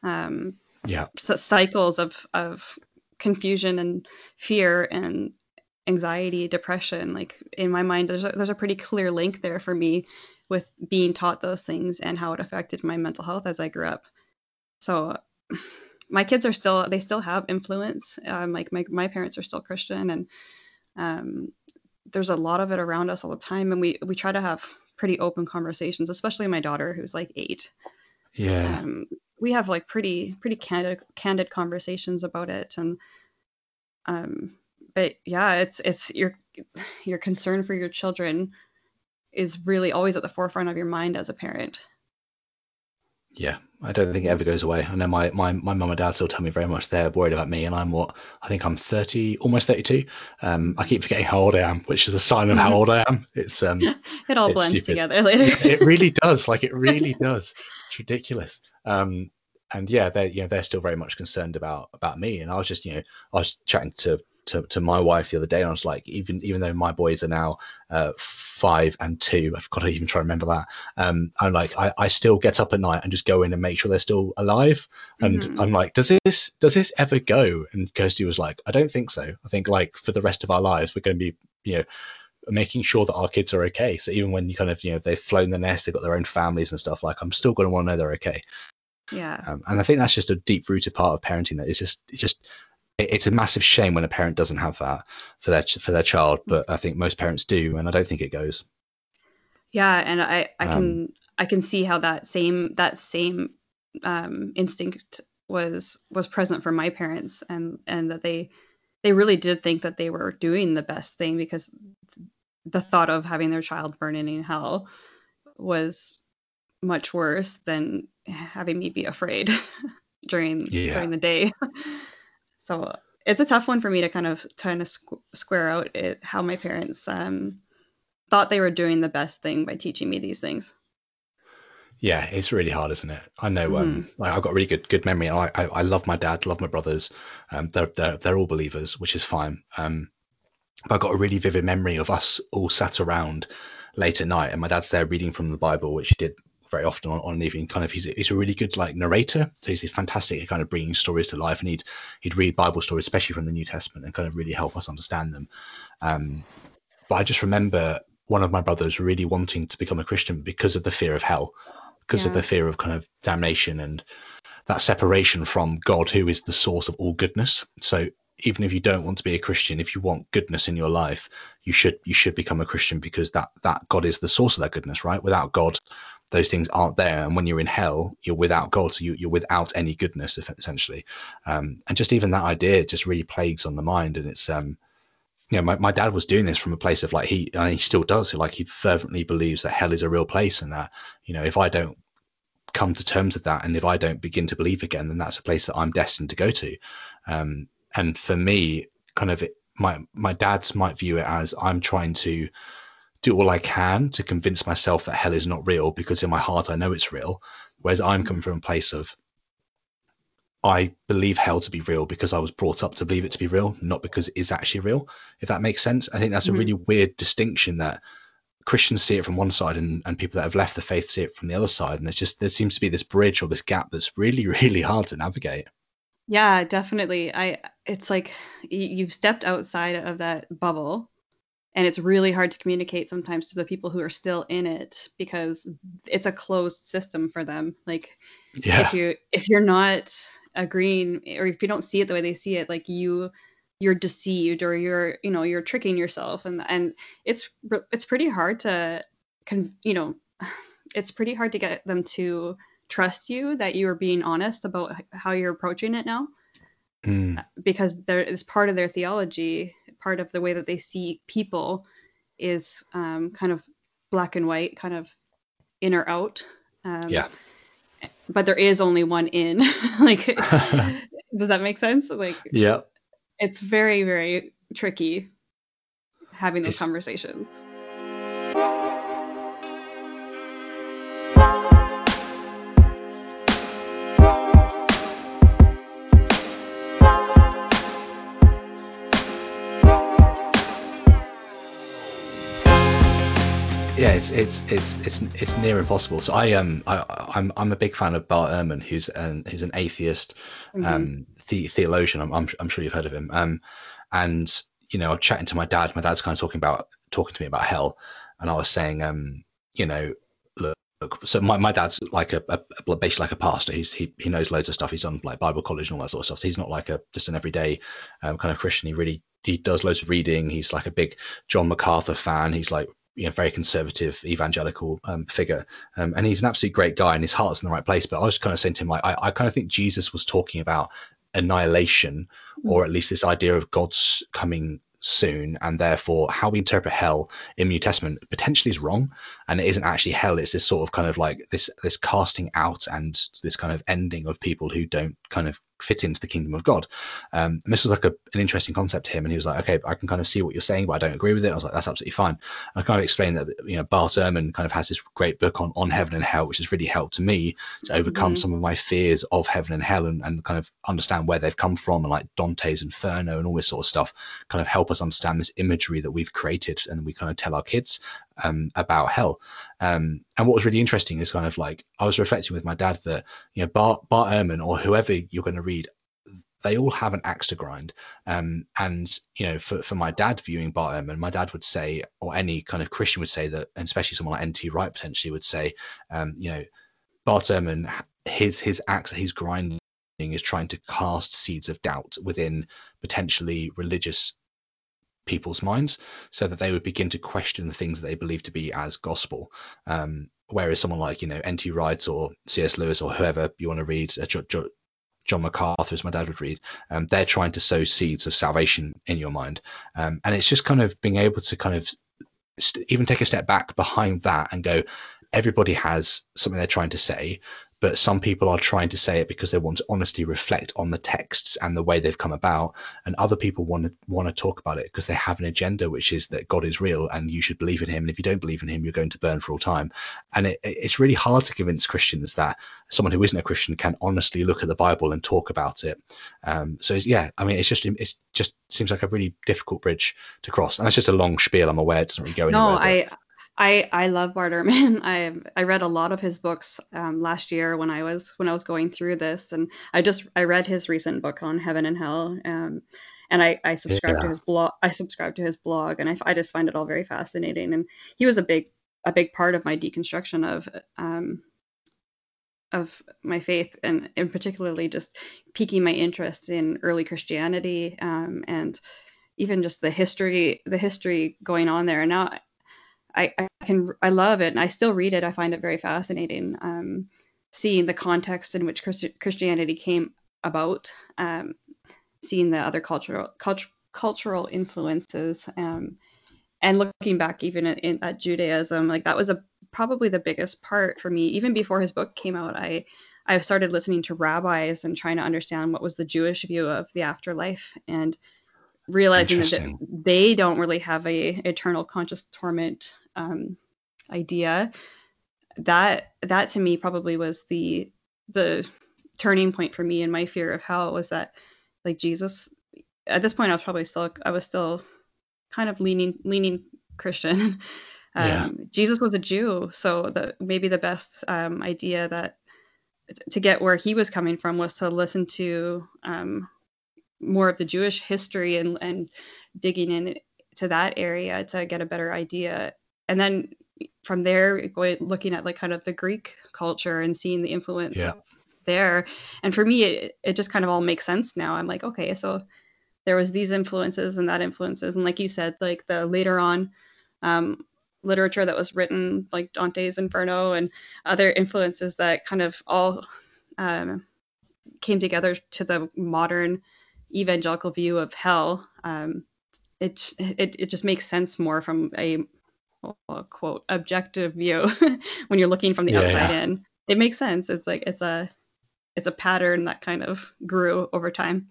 S2: um
S1: yeah
S2: cycles of of confusion and fear and anxiety, depression. Like in my mind, there's a, there's a pretty clear link there for me with being taught those things and how it affected my mental health as I grew up. So my kids are still they still have influence. Um, like my my parents are still Christian, and um, there's a lot of it around us all the time, and we we try to have pretty open conversations, especially my daughter who's like eight.
S1: Yeah.
S2: Um, we have like pretty pretty candid candid conversations about it, and um, but yeah, it's it's your your concern for your children is really always at the forefront of your mind as a parent.
S1: Yeah, I don't think it ever goes away. I know my my my mum and dad still tell me very much they're worried about me, and I'm what I think I'm 30, almost 32. Um, I keep forgetting how old I am, which is a sign of how old I am. It's um,
S2: it all blends stupid. together later.
S1: it really does. Like it really does. It's ridiculous. Um, and yeah, they're you know they're still very much concerned about about me. And I was just you know I was chatting to to, to my wife the other day, and I was like, even even though my boys are now uh, five and two, I've got to even try to remember that. Um, I'm like, I, I still get up at night and just go in and make sure they're still alive. And mm-hmm. I'm like, does this does this ever go? And Kirsty was like, I don't think so. I think like for the rest of our lives, we're going to be, you know, making sure that our kids are okay. So even when you kind of, you know, they've flown the nest, they've got their own families and stuff, like I'm still going to want to know they're okay.
S2: Yeah.
S1: Um, and I think that's just a deep rooted part of parenting that it's just, it's just, it's a massive shame when a parent doesn't have that for their for their child, but I think most parents do, and I don't think it goes.
S2: Yeah, and I I can um, I can see how that same that same um, instinct was was present for my parents, and and that they they really did think that they were doing the best thing because the thought of having their child burning in hell was much worse than having me be afraid during yeah. during the day. So it's a tough one for me to kind of trying to squ- square out it, how my parents um, thought they were doing the best thing by teaching me these things.
S1: Yeah, it's really hard, isn't it? I know. Um, mm. I've got really good good memory. I, I, I love my dad, love my brothers. Um, they're they're they're all believers, which is fine. Um, but I've got a really vivid memory of us all sat around late at night, and my dad's there reading from the Bible, which he did very often on, on an evening. Kind of, he's he's a really good like narrator, so he's, he's fantastic at kind of bringing stories to life, and he'd he'd read Bible stories, especially from the New Testament, and kind of really help us understand them. Um, but I just remember one of my brothers really wanting to become a Christian because of the fear of hell, because yeah. of the fear of kind of damnation and that separation from God, who is the source of all goodness. So even if you don't want to be a Christian, if you want goodness in your life, you should you should become a Christian because that that God is the source of that goodness, right? Without God, those things aren't there. And when you're in hell, you're without God, so you, you're without any goodness, essentially. Um, and just even that idea just really plagues on the mind. And it's, um, you know, my, my dad was doing this from a place of like he, and he still does. Like he fervently believes that hell is a real place, and that you know, if I don't come to terms with that, and if I don't begin to believe again, then that's a place that I'm destined to go to. Um, and for me, kind of, it, my my dad's might view it as I'm trying to do all I can to convince myself that hell is not real because in my heart I know it's real. Whereas I'm coming from a place of I believe hell to be real because I was brought up to believe it to be real, not because it is actually real. If that makes sense, I think that's mm-hmm. a really weird distinction that Christians see it from one side and, and people that have left the faith see it from the other side. And there's just there seems to be this bridge or this gap that's really, really hard to navigate.
S2: Yeah, definitely. I it's like you've stepped outside of that bubble and it's really hard to communicate sometimes to the people who are still in it because it's a closed system for them like yeah. if you if you're not agreeing or if you don't see it the way they see it like you you're deceived or you're you know you're tricking yourself and and it's it's pretty hard to con, you know it's pretty hard to get them to trust you that you are being honest about how you're approaching it now mm. because there is part of their theology part of the way that they see people is um, kind of black and white, kind of in or out.
S1: Um, yeah.
S2: But there is only one in. like, does that make sense? Like,
S1: yeah.
S2: It's very, very tricky having those it's, conversations.
S1: It's it's it's it's it's near impossible. So I um I I'm I'm a big fan of Bart Ehrman, who's an who's an atheist mm-hmm. um the, theologian. I'm, I'm I'm sure you've heard of him. Um, and you know, I'm chatting to my dad. My dad's kind of talking about talking to me about hell, and I was saying, um, you know, look. so my, my dad's like a, a basically like a pastor. He's he, he knows loads of stuff. He's done like Bible college and all that sort of stuff. So he's not like a just an everyday um, kind of Christian. He really he does loads of reading. He's like a big John MacArthur fan. He's like you know, very conservative evangelical um, figure, um, and he's an absolutely great guy, and his heart's in the right place. But I was kind of saying to him, like, I, I kind of think Jesus was talking about annihilation, mm. or at least this idea of God's coming soon, and therefore how we interpret hell in the New Testament potentially is wrong, and it isn't actually hell. It's this sort of kind of like this this casting out and this kind of ending of people who don't kind of fit into the kingdom of God. Um, and this was like a, an interesting concept to him, and he was like, okay, I can kind of see what you're saying, but I don't agree with it. I was like, that's absolutely fine. And I kind of explained that you know Bart Ehrman kind of has this great book on on heaven and hell, which has really helped me to overcome mm-hmm. some of my fears of heaven and hell, and, and kind of understand where they've come from, and like Dante's Inferno and all this sort of stuff, kind of help us understand this imagery that we've created, and we kind of tell our kids um, about hell. Um, and what was really interesting is kind of like I was reflecting with my dad that you know Bart Bart Ehrman or whoever you're going to read, they all have an axe to grind. Um, and you know, for, for my dad viewing Bart Ehrman, my dad would say, or any kind of Christian would say that, and especially someone like N.T. Wright potentially would say, um, you know, Bart Ehrman, his his axe that he's grinding is trying to cast seeds of doubt within potentially religious people's minds so that they would begin to question the things that they believe to be as gospel. Um, whereas someone like, you know, N.T. Wright or C.S. Lewis or whoever you want to read, uh, John MacArthur, as my dad would read, um, they're trying to sow seeds of salvation in your mind. Um, and it's just kind of being able to kind of st- even take a step back behind that and go, everybody has something they're trying to say, but some people are trying to say it because they want to honestly reflect on the texts and the way they've come about and other people want to want to talk about it because they have an agenda which is that god is real and you should believe in him and if you don't believe in him you're going to burn for all time. And it, it's really hard to convince christians that someone who isn't a christian can honestly look at the bible and talk about it. Um, so yeah i mean it's just it just seems like a really difficult bridge to cross and that's just a long spiel i'm aware it doesn't really go anywhere
S2: no i I I love Bart Ehrman. I I read a lot of his books um, last year when I was when I was going through this, and I just I read his recent book on heaven and hell, um, and I I subscribed yeah. to his blog. I subscribed to his blog, and I I just find it all very fascinating. And he was a big a big part of my deconstruction of um of my faith, and in particularly just piquing my interest in early Christianity um, and even just the history the history going on there. And now I, I can I love it and I still read it. I find it very fascinating. Um, seeing the context in which Christi- Christianity came about, um, seeing the other cultural cult- cultural influences, um, and looking back even at, in, at Judaism, like that was a probably the biggest part for me. Even before his book came out, I I started listening to rabbis and trying to understand what was the Jewish view of the afterlife and realizing that they don't really have a eternal conscious torment um, idea that that to me probably was the the turning point for me and my fear of hell was that like jesus at this point i was probably still i was still kind of leaning leaning christian um, yeah. jesus was a jew so the maybe the best um, idea that to get where he was coming from was to listen to um, more of the Jewish history and, and digging into that area to get a better idea. And then from there, going looking at like kind of the Greek culture and seeing the influence yeah. there. And for me, it, it just kind of all makes sense now. I'm like, okay, so there was these influences and that influences, and like you said, like the later on um, literature that was written, like Dante's Inferno and other influences that kind of all um, came together to the modern evangelical view of hell, um, it, it it just makes sense more from a quote objective view when you're looking from the yeah, outside yeah. in. It makes sense. It's like it's a it's a pattern that kind of grew over time.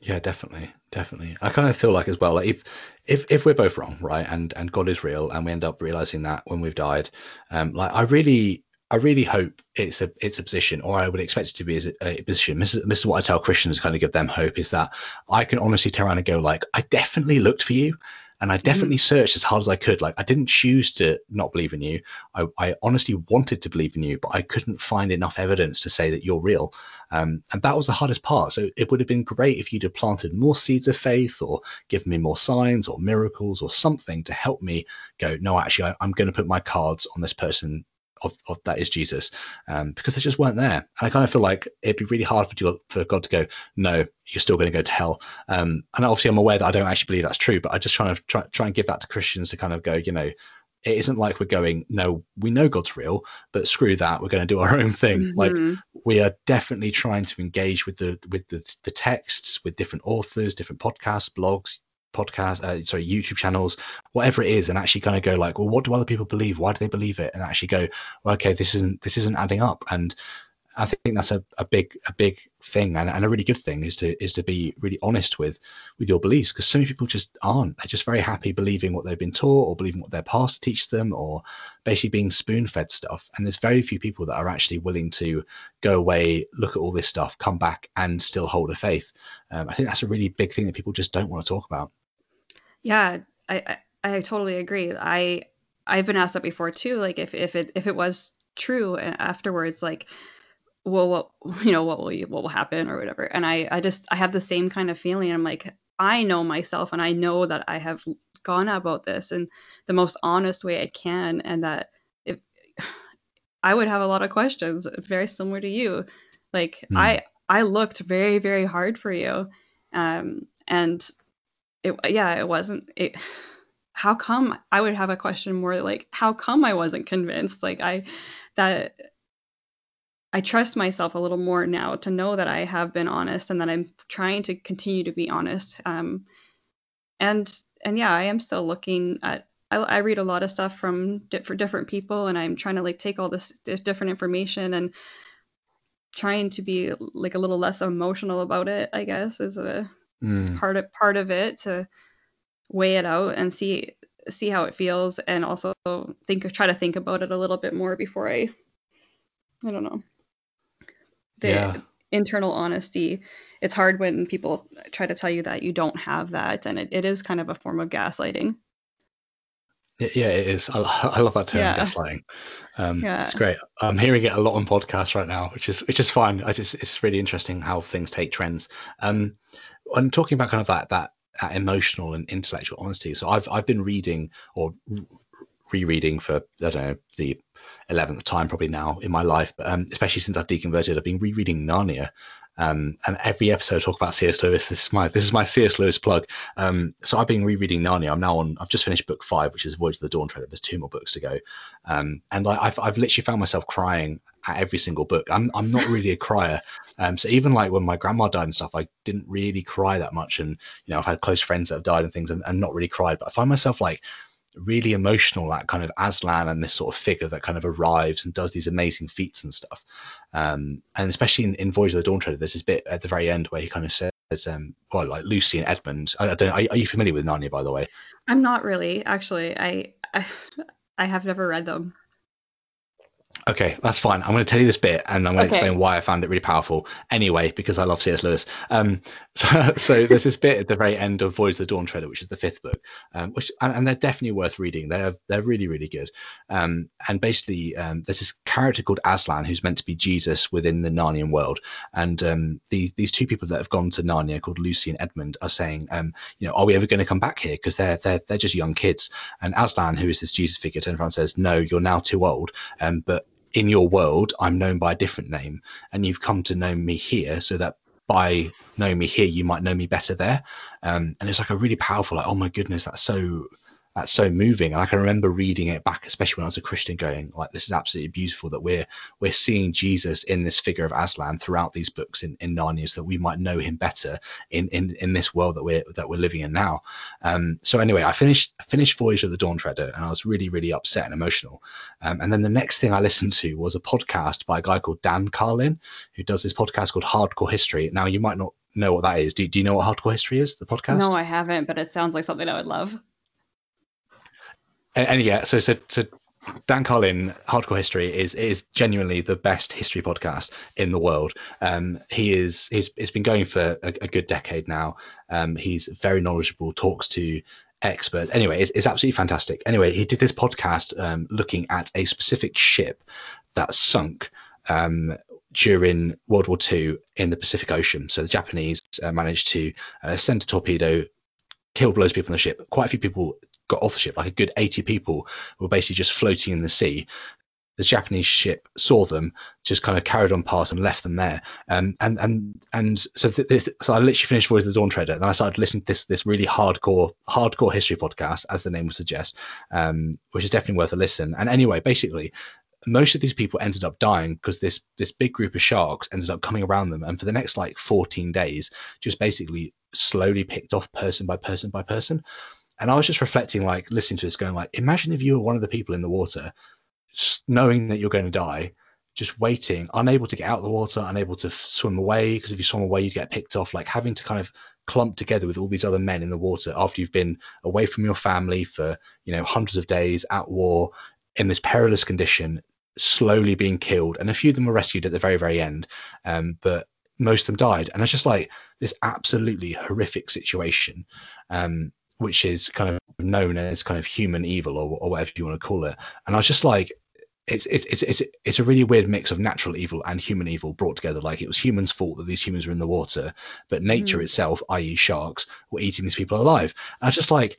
S1: Yeah, definitely, definitely. I kind of feel like as well, like if if if we're both wrong, right, and and God is real, and we end up realizing that when we've died, um, like I really I really hope it's a it's a position, or I would expect it to be as a, a position. This is, this is what I tell Christians, kind of give them hope, is that I can honestly turn around and go like, I definitely looked for you, and I definitely mm. searched as hard as I could. Like I didn't choose to not believe in you. I, I honestly wanted to believe in you, but I couldn't find enough evidence to say that you're real. Um, and that was the hardest part. So it would have been great if you'd have planted more seeds of faith, or given me more signs, or miracles, or something to help me go. No, actually, I, I'm going to put my cards on this person of, of that is Jesus, um, because they just weren't there. And I kind of feel like it'd be really hard for for God to go, no, you're still going to go to hell. Um, and obviously, I'm aware that I don't actually believe that's true, but I just try to try, try and give that to Christians to kind of go, you know, it isn't like we're going, no, we know God's real, but screw that, we're going to do our own thing. Mm-hmm. Like we are definitely trying to engage with the with the, the texts, with different authors, different podcasts, blogs, podcast, uh, sorry, YouTube channels, whatever it is, and actually kind of go like, well, what do other people believe? Why do they believe it? And actually go, okay, this isn't this isn't adding up. And I think that's a, a big a big thing and, and a really good thing is to is to be really honest with with your beliefs because so many people just aren't. They're just very happy believing what they've been taught or believing what their pastor teaches them or basically being spoon fed stuff. And there's very few people that are actually willing to go away, look at all this stuff, come back and still hold a faith. Um, I think that's a really big thing that people just don't want to talk about.
S2: Yeah, I, I, I totally agree. I I've been asked that before too. Like if if it if it was true afterwards, like well what you know what will you what will happen or whatever. And I I just I have the same kind of feeling. I'm like I know myself and I know that I have gone about this in the most honest way I can and that if I would have a lot of questions very similar to you. Like mm. I I looked very very hard for you. Um and it yeah, it wasn't it how come I would have a question more like how come I wasn't convinced? Like I that I trust myself a little more now to know that I have been honest and that I'm trying to continue to be honest. Um, and and yeah, I am still looking at. I, I read a lot of stuff from different different people, and I'm trying to like take all this, this different information and trying to be like a little less emotional about it. I guess is a mm. is part of part of it to weigh it out and see see how it feels, and also think try to think about it a little bit more before I I don't know the yeah. internal honesty. It's hard when people try to tell you that you don't have that and it, it is kind of a form of gaslighting.
S1: Yeah it is. I, I love that term yeah. gaslighting. Um, yeah. it's great. I'm hearing it a lot on podcasts right now which is which is fine. I just, it's really interesting how things take trends. Um i'm talking about kind of that that that emotional and intellectual honesty so i've i've been reading or rereading for i don't know the 11th time probably now in my life, but um, especially since I've deconverted, I've been rereading Narnia. Um, and every episode I talk about C.S. Lewis. This is my this is my C.S. Lewis plug. Um, so I've been rereading Narnia. I'm now on. I've just finished book five, which is Voyage of the Dawn Treader. There's two more books to go, um, and I, have I've literally found myself crying at every single book. I'm I'm not really a crier, um, so even like when my grandma died and stuff, I didn't really cry that much. And you know, I've had close friends that have died and things, and, and not really cried. But I find myself like really emotional that kind of Aslan and this sort of figure that kind of arrives and does these amazing feats and stuff. Um, and especially in, in Voyage of the Dawn Treader, there's this bit at the very end where he kind of says, um, well, like Lucy and Edmund. I, I don't. Are, are, you familiar with Narnia, by the way?
S2: I'm not really, actually. I I, I have never read them.
S1: Okay, that's fine. I'm going to tell you this bit, and I'm going to okay. explain why I found it really powerful. Anyway, because I love C.S. Lewis. Um, so, so there's this bit at the very end of Voyage of the Dawn Treader, which is the fifth book, um, which and, and, they're definitely worth reading. They're they're really really good. Um, and basically, um, there's this character called Aslan who's meant to be Jesus within the Narnian world, and um, these these two people that have gone to Narnia called Lucy and Edmund are saying, um, you know, are we ever going to come back here? Because they're they're they're just young kids. And Aslan, who is this Jesus figure, turns around and says, no, you're now too old. Um, but in your world, I'm known by a different name, and you've come to know me here, so that by knowing me here, you might know me better there. Um, and it's like a really powerful, like, oh my goodness, that's so that's so moving. And I can remember reading it back, especially when I was a Christian, going like, "This is absolutely beautiful that we're we're seeing Jesus in this figure of Aslan throughout these books in, in Narnia, so that we might know him better in in, in this world that we're that we're living in now." Um, so anyway, I finished finished Voyage of the Dawn Treader, and I was really really upset and emotional. Um, and then the next thing I listened to was a podcast by a guy called Dan Carlin, who does this podcast called Hardcore History. Now you might not know what that is. Do, do you know what Hardcore History is? The podcast?
S2: No, I haven't, but it sounds like something I would love
S1: and, and yeah, so so so Dan Carlin, Hardcore History, is is genuinely the best history podcast in the world. Um, he is he's it's been going for a, a good decade now. Um, he's very knowledgeable, talks to experts. Anyway, it's, it's absolutely fantastic. Anyway, he did this podcast um, looking at a specific ship that sunk um, during World War II in the Pacific Ocean. So the Japanese uh, managed to uh, send a torpedo, killed loads of people on the ship. Quite a few people got off the ship, like a good 80 people were basically just floating in the sea. The Japanese ship saw them, just kind of carried on past and left them there. Um, and and and so th- th- so I literally finished Voyage of the Dawn Treader, and I started listening to this this really hardcore hardcore history podcast, as the name would suggest, um, which is definitely worth a listen. And anyway, basically, most of these people ended up dying because this this big group of sharks ended up coming around them and for the next like 14 days just basically slowly picked off person by person by person and I was just reflecting, like listening to this, going like, imagine if you were one of the people in the water, knowing that you're going to die, just waiting, unable to get out of the water, unable to swim away because if you swim away, you'd get picked off. Like having to kind of clump together with all these other men in the water after you've been away from your family for you know hundreds of days at war in this perilous condition, slowly being killed, and a few of them were rescued at the very very end, um, but most of them died, and it's just like this absolutely horrific situation. Um, which is kind of known as kind of human evil or, or whatever you want to call it. And I was just like, it's it's it's it's it's a really weird mix of natural evil and human evil brought together. Like it was humans' fault that these humans were in the water, but nature mm. itself, i.e., sharks, were eating these people alive. And I was just like,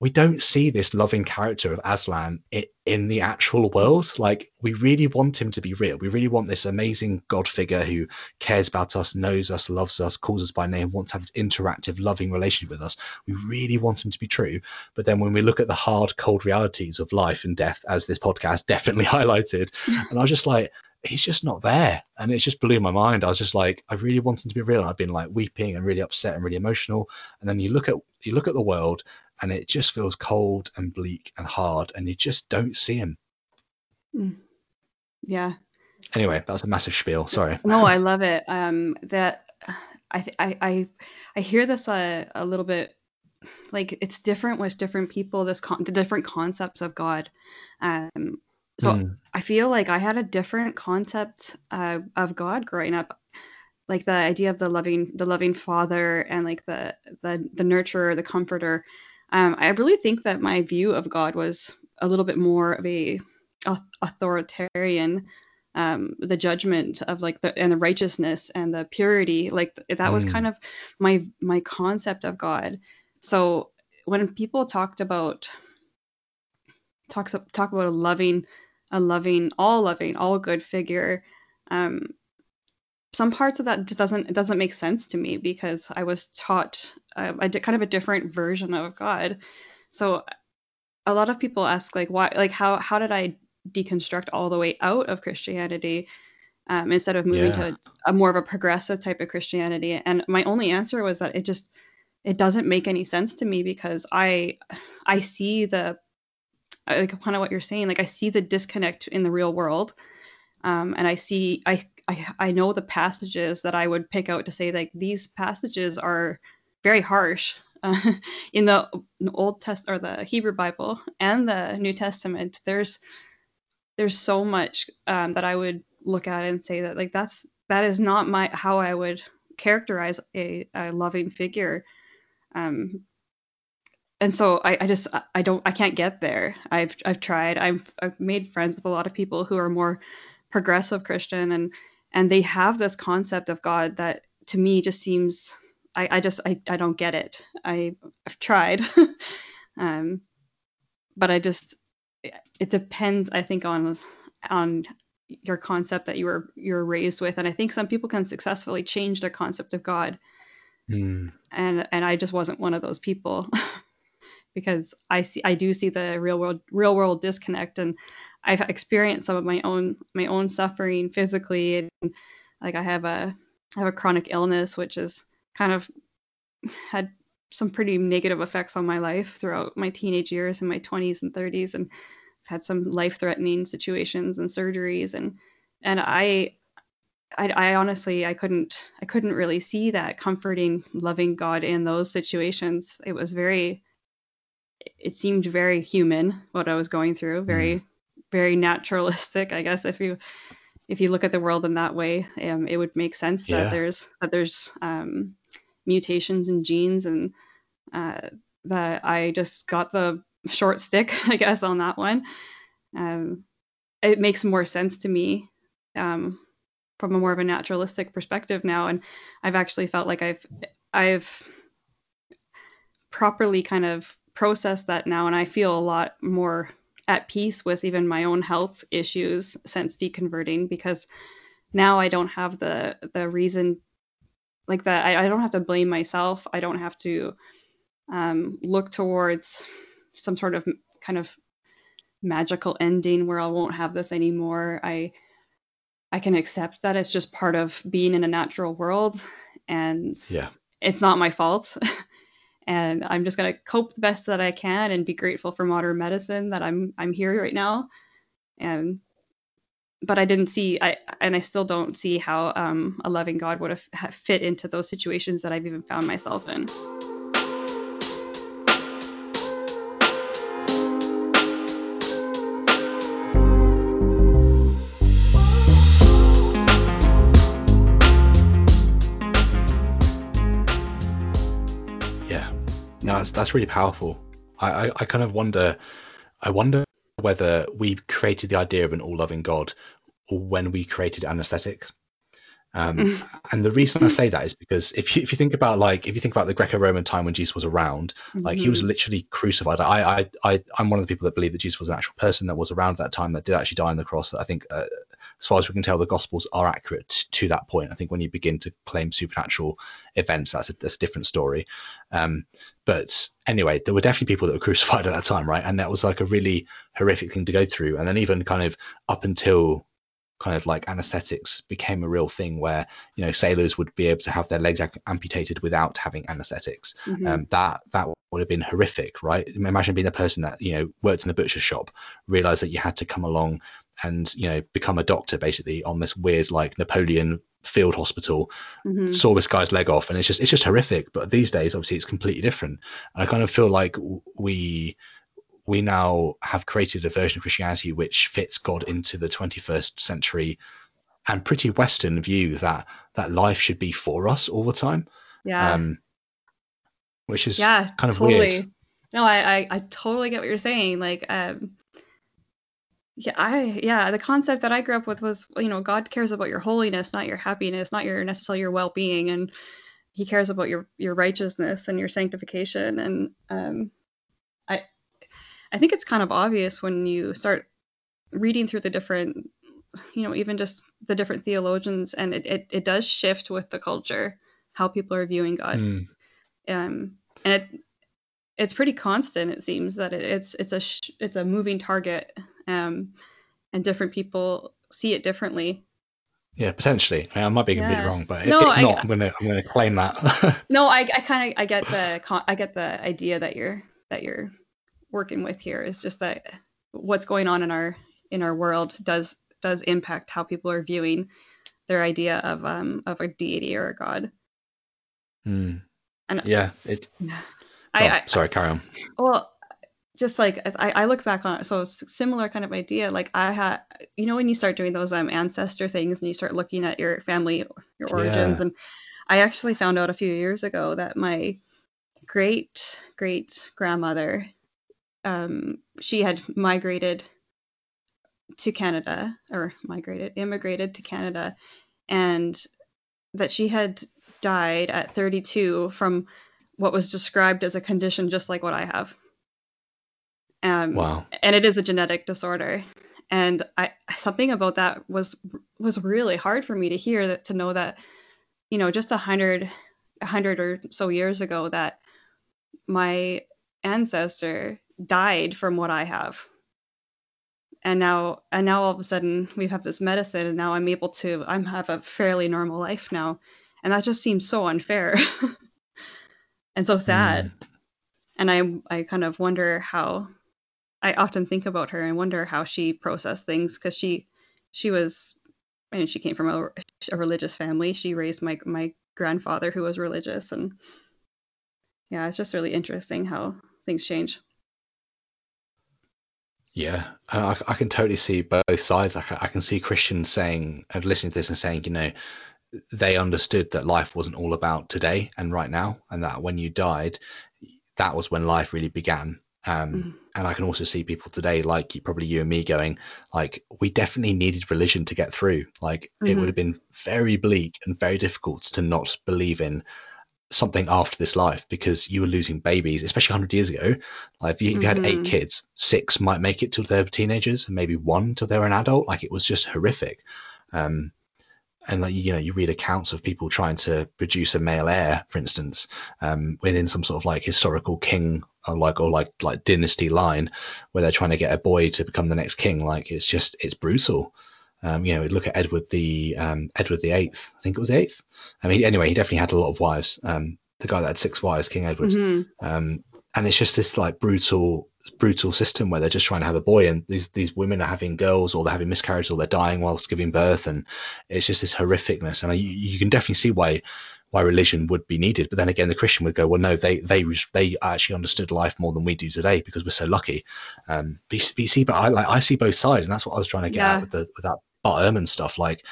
S1: we don't see this loving character of Aslan in the actual world. Like we really want him to be real. We really want this amazing God figure who cares about us, knows us, loves us, calls us by name, wants to have this interactive, loving relationship with us. We really want him to be true. But then when we look at the hard, cold realities of life and death, as this podcast definitely highlighted, and I was just like, he's just not there. And it just blew my mind. I was just like, I really want him to be real. And I've been like weeping and really upset and really emotional. And then you look at you look at the world and it just feels cold and bleak and hard, and you just don't see him.
S2: Mm. Yeah.
S1: Anyway, that was a massive spiel. Sorry.
S2: No, I love it. Um, that I I I I hear this a, a little bit like it's different with different people. This con- the different concepts of God. Um, so mm. I feel like I had a different concept uh, of God growing up like the idea of the loving the loving father and like the the the nurturer the comforter um, I really think that my view of God was a little bit more of a authoritarian. Um, the judgment of like the and the righteousness and the purity, like that mm. was kind of my my concept of God. So when people talked about talks talk about a loving, a loving, all loving, all good figure, um, some parts of that just doesn't it doesn't make sense to me because I was taught uh, a kind of a different version of God. So a lot of people ask like why like how how did I deconstruct all the way out of Christianity um, instead of moving yeah. to a more of a progressive type of Christianity? And my only answer was that it just it doesn't make any sense to me because I I see the like kind of what you're saying like I see the disconnect in the real world um, and I see I I, I know the passages that I would pick out to say like these passages are very harsh uh, in the Old Test or the Hebrew Bible and the New Testament. There's there's so much um, that I would look at and say that like that's that is not my how I would characterize a, a loving figure. Um, and so I, I just I don't I can't get there. I've I've tried. I've I've made friends with a lot of people who are more progressive Christian and and they have this concept of God that to me just seems I, I just I, I don't get it. I I've tried. um but I just it depends I think on on your concept that you were you're raised with and I think some people can successfully change their concept of God. Mm. And and I just wasn't one of those people. because I see I do see the real world real world disconnect and I've experienced some of my own my own suffering physically and like I have a I have a chronic illness which has kind of had some pretty negative effects on my life throughout my teenage years and my 20s and 30s and I've had some life threatening situations and surgeries and and I, I I honestly I couldn't I couldn't really see that comforting loving God in those situations. It was very it seemed very human what I was going through very mm very naturalistic, I guess if you if you look at the world in that way, um, it would make sense yeah. that there's that there's um, mutations in genes and uh, that I just got the short stick, I guess, on that one. Um, it makes more sense to me um, from a more of a naturalistic perspective now, and I've actually felt like I've I've properly kind of processed that now, and I feel a lot more at peace with even my own health issues since deconverting because now I don't have the the reason like that I, I don't have to blame myself. I don't have to um, look towards some sort of kind of magical ending where I won't have this anymore. I I can accept that it's just part of being in a natural world and
S1: yeah.
S2: it's not my fault. and I'm just gonna cope the best that I can and be grateful for modern medicine that I'm I'm here right now. And but I didn't see I and I still don't see how um, a loving God would have fit into those situations that I've even found myself in.
S1: That's really powerful. I, I, I kind of wonder, I wonder whether we created the idea of an all-loving God when we created anesthetics. Um, mm. and the reason I say that is because if you if you think about like if you think about the Greco-Roman time when Jesus was around, like mm-hmm. he was mm-hmm. literally crucified. I I I I'm one of the people that believe that Jesus was an actual person that was around at that time that did actually die on the cross. I think uh, as far as we can tell, the Gospels are accurate to that point. I think when you begin to claim supernatural events, that's a, that's a different story. Um, but anyway, there were definitely people that were crucified at that time, right? And that was like a really horrific thing to go through. And then even kind of up until kind of like anesthetics became a real thing where you know sailors would be able to have their legs amputated without having anesthetics mm-hmm. um, that that would have been horrific right imagine being a person that you know worked in a butcher shop realized that you had to come along and you know become a doctor basically on this weird like napoleon field hospital mm-hmm. saw this guy's leg off and it's just it's just horrific but these days obviously it's completely different and i kind of feel like we we now have created a version of Christianity which fits God into the 21st century and pretty Western view that that life should be for us all the time.
S2: Yeah. Um,
S1: which is yeah, kind of totally. weird.
S2: No, I, I, I totally get what you're saying. Like, um, yeah, I yeah, the concept that I grew up with was, you know, God cares about your holiness, not your happiness, not your necessarily your well-being, and He cares about your your righteousness and your sanctification. And um, I think it's kind of obvious when you start reading through the different, you know, even just the different theologians, and it, it, it does shift with the culture, how people are viewing God. Mm. Um, and it, it's pretty constant. It seems that it, it's it's a sh- it's a moving target, um, and different people see it differently.
S1: Yeah, potentially. I, might be completely yeah. wrong, but no, if, I, not, I'm gonna I'm gonna claim that.
S2: no, I, I kind of I get the I get the idea that you're that you're working with here is just that what's going on in our in our world does does impact how people are viewing their idea of um of a deity or a god.
S1: Mm. And yeah, it. I, oh, I sorry, carry on.
S2: Well, just like I, I look back on it, so similar kind of idea. Like I had, you know, when you start doing those um ancestor things and you start looking at your family, your origins, yeah. and I actually found out a few years ago that my great great grandmother um, she had migrated to Canada or migrated, immigrated to Canada, and that she had died at 32 from what was described as a condition just like what I have. Um, wow. And it is a genetic disorder. And I something about that was was really hard for me to hear that to know that, you know, just a hundred a hundred or so years ago that my ancestor died from what I have. And now and now all of a sudden we have this medicine and now I'm able to I'm have a fairly normal life now. And that just seems so unfair. and so sad. Mm. And I I kind of wonder how I often think about her and wonder how she processed things because she she was and she came from a, a, religious family. She raised my my grandfather who was religious and yeah, it's just really interesting how things change.
S1: Yeah, I, I can totally see both sides. I can, I can see Christians saying and listening to this and saying, you know, they understood that life wasn't all about today and right now, and that when you died, that was when life really began. Um, mm. And I can also see people today, like probably you and me, going like, we definitely needed religion to get through. Like, mm-hmm. it would have been very bleak and very difficult to not believe in something after this life because you were losing babies, especially 100 years ago. Like if you, if you had eight mm-hmm. kids, six might make it till they were teenagers, and maybe one till they were an adult. Like it was just horrific. Um, and like you know, you read accounts of people trying to produce a male heir, for instance, um, within some sort of like historical king or like or like like dynasty line, where they're trying to get a boy to become the next king. Like it's just it's brutal. Um, you know, we'd look at Edward the um, Edward the Eighth. I think it was the eighth. I mean, anyway, he definitely had a lot of wives. Um, the guy that had six wives, King Edward. Mm-hmm. Um, and it's just this like brutal brutal system where they're just trying to have a boy and these these women are having girls or they're having miscarriages or they're dying whilst giving birth and it's just this horrificness and you, you can definitely see why why religion would be needed but then again the christian would go well no they they they actually understood life more than we do today because we're so lucky um but you see but i like i see both sides and that's what i was trying to get yeah. at with, the, with that Bart Ehrman stuff like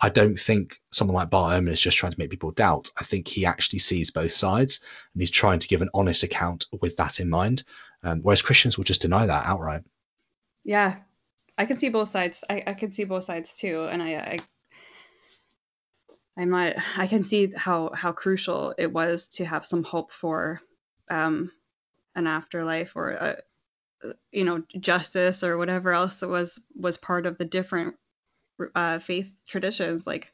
S1: I don't think someone like Bart is just trying to make people doubt. I think he actually sees both sides and he's trying to give an honest account with that in mind. Um, whereas Christians will just deny that outright.
S2: Yeah, I can see both sides. I, I can see both sides too, and I, I I'm not. I can see how how crucial it was to have some hope for um, an afterlife or a, you know justice or whatever else that was was part of the different uh, faith traditions. Like,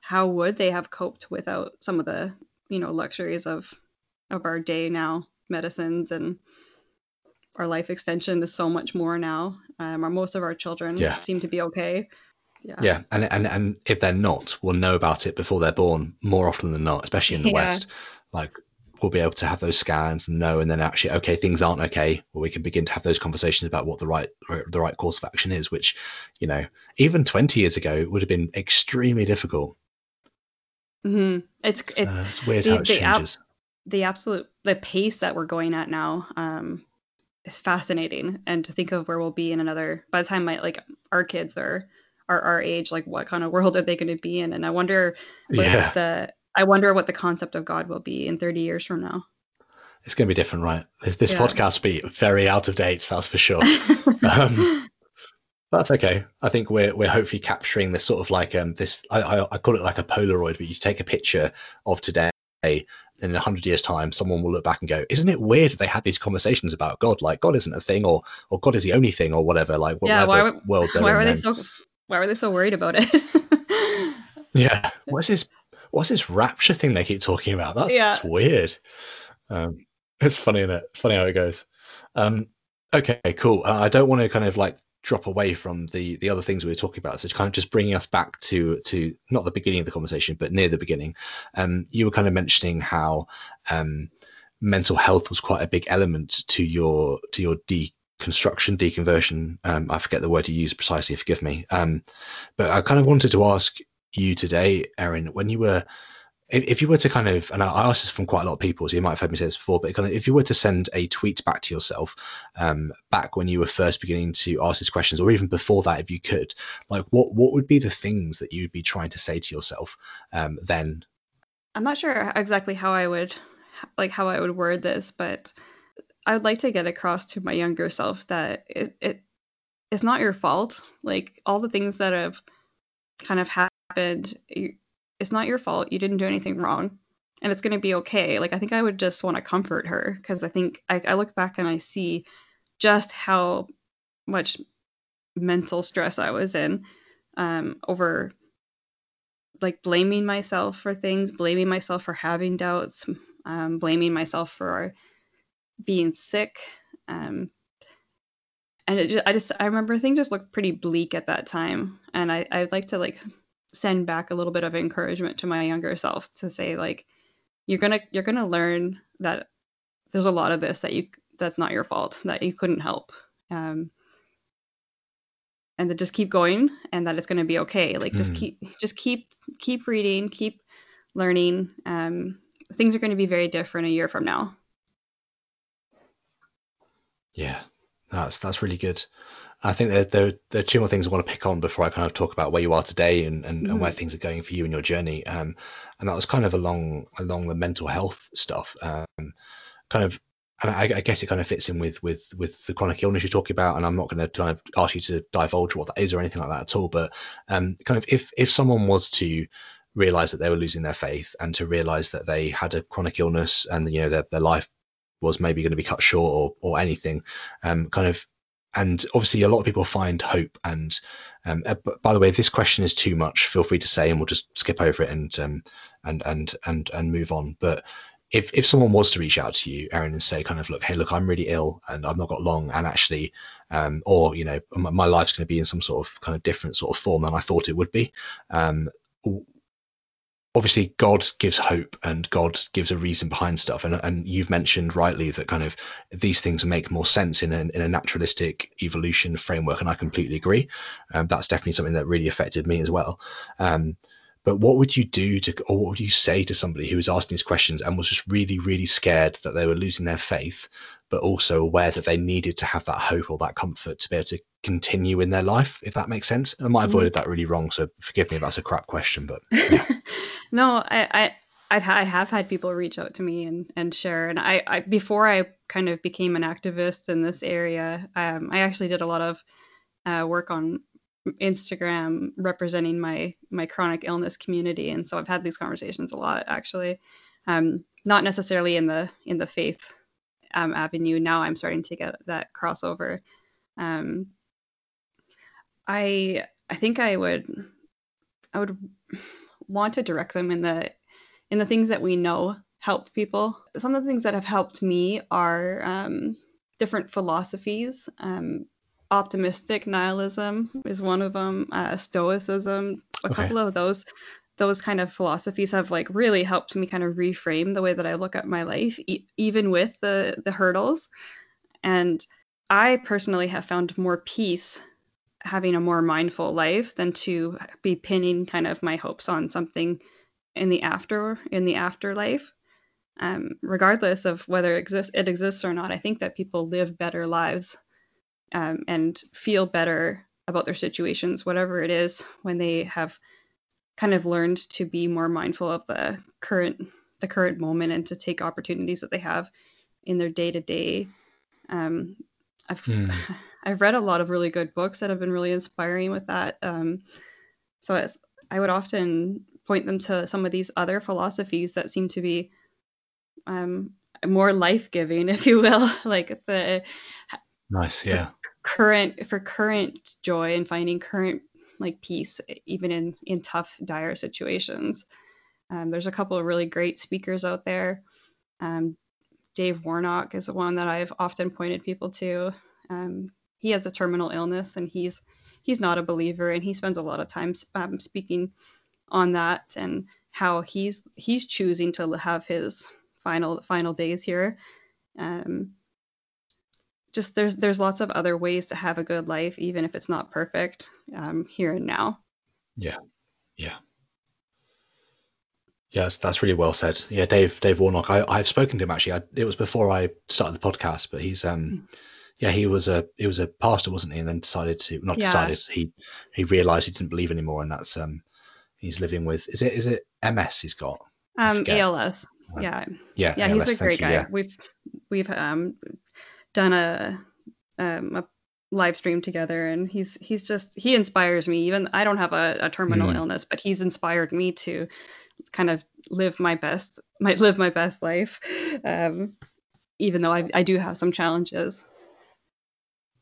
S2: how would they have coped without some of the you know luxuries of of our day now, medicines and our life extension is so much more now. Um, or most of our children yeah. seem to be okay.
S1: Yeah. yeah, and and and if they're not, we'll know about it before they're born more often than not, especially in the yeah. West. Like we'll be able to have those scans and know, and then actually, okay, things aren't okay. Well, we can begin to have those conversations about what the right the right course of action is. Which, you know, even 20 years ago would have been extremely difficult.
S2: Mm-hmm. It's
S1: it's, uh, it's weird the, how it the changes. Ab-
S2: the absolute the pace that we're going at now um, is fascinating, and to think of where we'll be in another by the time my like our kids are are our age, like what kind of world are they going to be in? And I wonder yeah. the I wonder what the concept of God will be in 30 years from now.
S1: It's going to be different, right? This, this yeah. podcast will be very out of date, that's for sure. um, that's okay. I think we're we're hopefully capturing this sort of like um this I, I, I call it like a Polaroid, but you take a picture of today in a hundred years time, someone will look back and go, "Isn't it weird they had these conversations about God? Like God isn't a thing, or or God is the only thing, or whatever. Like whatever
S2: yeah, why, world why were they so why were they so worried about
S1: it? yeah, what's this what's this rapture thing they keep talking about? That's, yeah. that's weird. Um, it's funny, isn't it? Funny how it goes. Um, okay, cool. Uh, I don't want to kind of like drop away from the the other things we were talking about. So kind of just bringing us back to to not the beginning of the conversation, but near the beginning. Um, you were kind of mentioning how um, mental health was quite a big element to your to your deconstruction, deconversion. Um, I forget the word you used precisely. Forgive me. Um, but I kind of wanted to ask you today, Erin, when you were if, if you were to kind of, and I asked this from quite a lot of people, so you might have heard me say this before, but kind of if you were to send a tweet back to yourself, um, back when you were first beginning to ask these questions, or even before that, if you could, like what what would be the things that you'd be trying to say to yourself um, then?
S2: I'm not sure exactly how I would, like how I would word this, but I would like to get across to my younger self that it, it it's not your fault. Like all the things that have kind of happened it's not your fault. You didn't do anything wrong. And it's going to be okay. Like, I think I would just want to comfort her because I think I, I look back and I see just how much mental stress I was in um, over like blaming myself for things, blaming myself for having doubts, um, blaming myself for being sick. Um, and it just, I just, I remember things just looked pretty bleak at that time. And I, I'd like to like send back a little bit of encouragement to my younger self to say like you're gonna you're gonna learn that there's a lot of this that you that's not your fault that you couldn't help. Um, and to just keep going and that it's going to be okay. Like just mm. keep just keep keep reading keep learning. Um, things are going to be very different a year from now.
S1: Yeah. That's that's really good I think there, there, there, are two more things I want to pick on before I kind of talk about where you are today and, and, mm. and where mm. things are going for you in your journey. Um, and that was kind of along along the mental health stuff. Um, kind of, and I, I, guess it kind of fits in with with with the chronic illness you're talking about. And I'm not going to kind of ask you to divulge what that is or anything like that at all. But um, kind of, if if someone was to realize that they were losing their faith and to realize that they had a chronic illness and you know their, their life was maybe going to be cut short or, or anything um, kind of and obviously a lot of people find hope and um, uh, by the way if this question is too much feel free to say and we'll just skip over it and um, and and and and move on. But if if someone was to reach out to you erin and say kind of look hey look I'm really ill and I've not got long and actually um, or you know my, my life's going to be in some sort of kind of different sort of form than I thought it would be um, obviously God gives hope and God gives a reason behind stuff. And, and you've mentioned rightly that kind of these things make more sense in a, in a naturalistic evolution framework. And I completely agree. Um, that's definitely something that really affected me as well. Um, but what would you do to, or what would you say to somebody who was asking these questions and was just really, really scared that they were losing their faith, but also aware that they needed to have that hope or that comfort to be able to continue in their life, if that makes sense? I might have worded that really wrong, so forgive me if that's a crap question, but yeah.
S2: No, I, I I have had people reach out to me and and share, and I, I before I kind of became an activist in this area, um, I actually did a lot of uh, work on Instagram representing my my chronic illness community, and so I've had these conversations a lot actually, um, not necessarily in the in the faith um, avenue. Now I'm starting to get that crossover. Um, I I think I would I would want to direct them in the in the things that we know help people. Some of the things that have helped me are um, different philosophies. Um, optimistic nihilism is one of them. Uh, stoicism, a okay. couple of those those kind of philosophies have like really helped me kind of reframe the way that I look at my life, e- even with the the hurdles. And I personally have found more peace having a more mindful life than to be pinning kind of my hopes on something in the after in the afterlife. Um, regardless of whether it exists, it exists or not, I think that people live better lives um, and feel better about their situations, whatever it is, when they have kind of learned to be more mindful of the current the current moment and to take opportunities that they have in their day to day. I've mm. I've read a lot of really good books that have been really inspiring with that. Um, so I would often point them to some of these other philosophies that seem to be um, more life giving, if you will, like the
S1: nice, yeah,
S2: current for current joy and finding current like peace even in in tough dire situations. Um, there's a couple of really great speakers out there. Um, dave warnock is one that i've often pointed people to. Um, he has a terminal illness and he's he's not a believer and he spends a lot of time um, speaking on that and how he's he's choosing to have his final final days here um, just there's there's lots of other ways to have a good life, even if it's not perfect um, here and now.
S1: Yeah, yeah. Yes, that's really well said. Yeah, Dave Dave Warnock. I, I've spoken to him actually. I, it was before I started the podcast, but he's um, mm. Yeah, he was a he was a pastor, wasn't he? And then decided to not yeah. decided he he realised he didn't believe anymore, and that's um, he's living with is it is it MS he's got?
S2: Um, ALS. Uh, yeah.
S1: Yeah.
S2: Yeah, ALS, he's a great you, guy. Yeah. We've we've um done a um, a live stream together and he's he's just he inspires me even i don't have a, a terminal mm. illness but he's inspired me to kind of live my best might live my best life um, even though I, I do have some challenges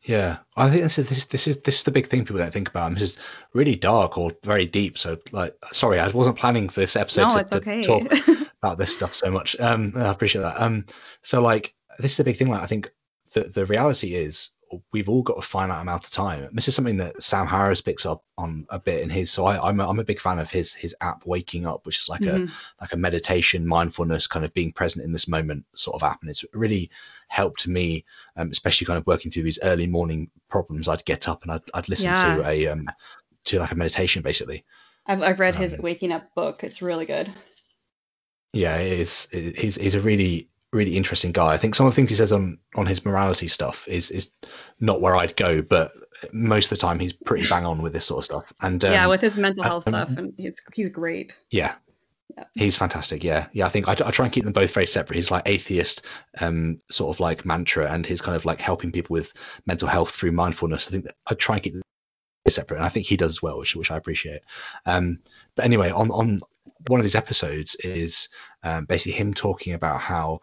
S1: yeah i think this is this, this is this is the big thing people don't think about this is really dark or very deep so like sorry i wasn't planning for this episode
S2: no,
S1: to,
S2: okay.
S1: to talk about this stuff so much um i appreciate that um so like this is a big thing like i think the the reality is we've all got a finite amount of time. This is something that Sam Harris picks up on a bit in his. So I, am a, I'm a big fan of his his app Waking Up, which is like mm-hmm. a like a meditation, mindfulness, kind of being present in this moment sort of app, and it's really helped me, um, especially kind of working through these early morning problems. I'd get up and I'd, I'd listen yeah. to a um to like a meditation basically.
S2: I've I've read um, his Waking Up book. It's really good.
S1: Yeah, it is. It, he's he's a really really interesting guy. I think some of the things he says on on his morality stuff is is not where I'd go, but most of the time he's pretty bang on with this sort of stuff. And
S2: um, yeah, with his mental health um, stuff, and he's he's great.
S1: Yeah. yeah. He's fantastic. Yeah, yeah. I think I, I, try and keep them both very separate. He's like atheist, um, sort of like mantra, and his kind of like helping people with mental health through mindfulness. I think I try and keep them separate, and I think he does as well, which which I appreciate. Um, but anyway, on on one of these episodes is um, basically him talking about how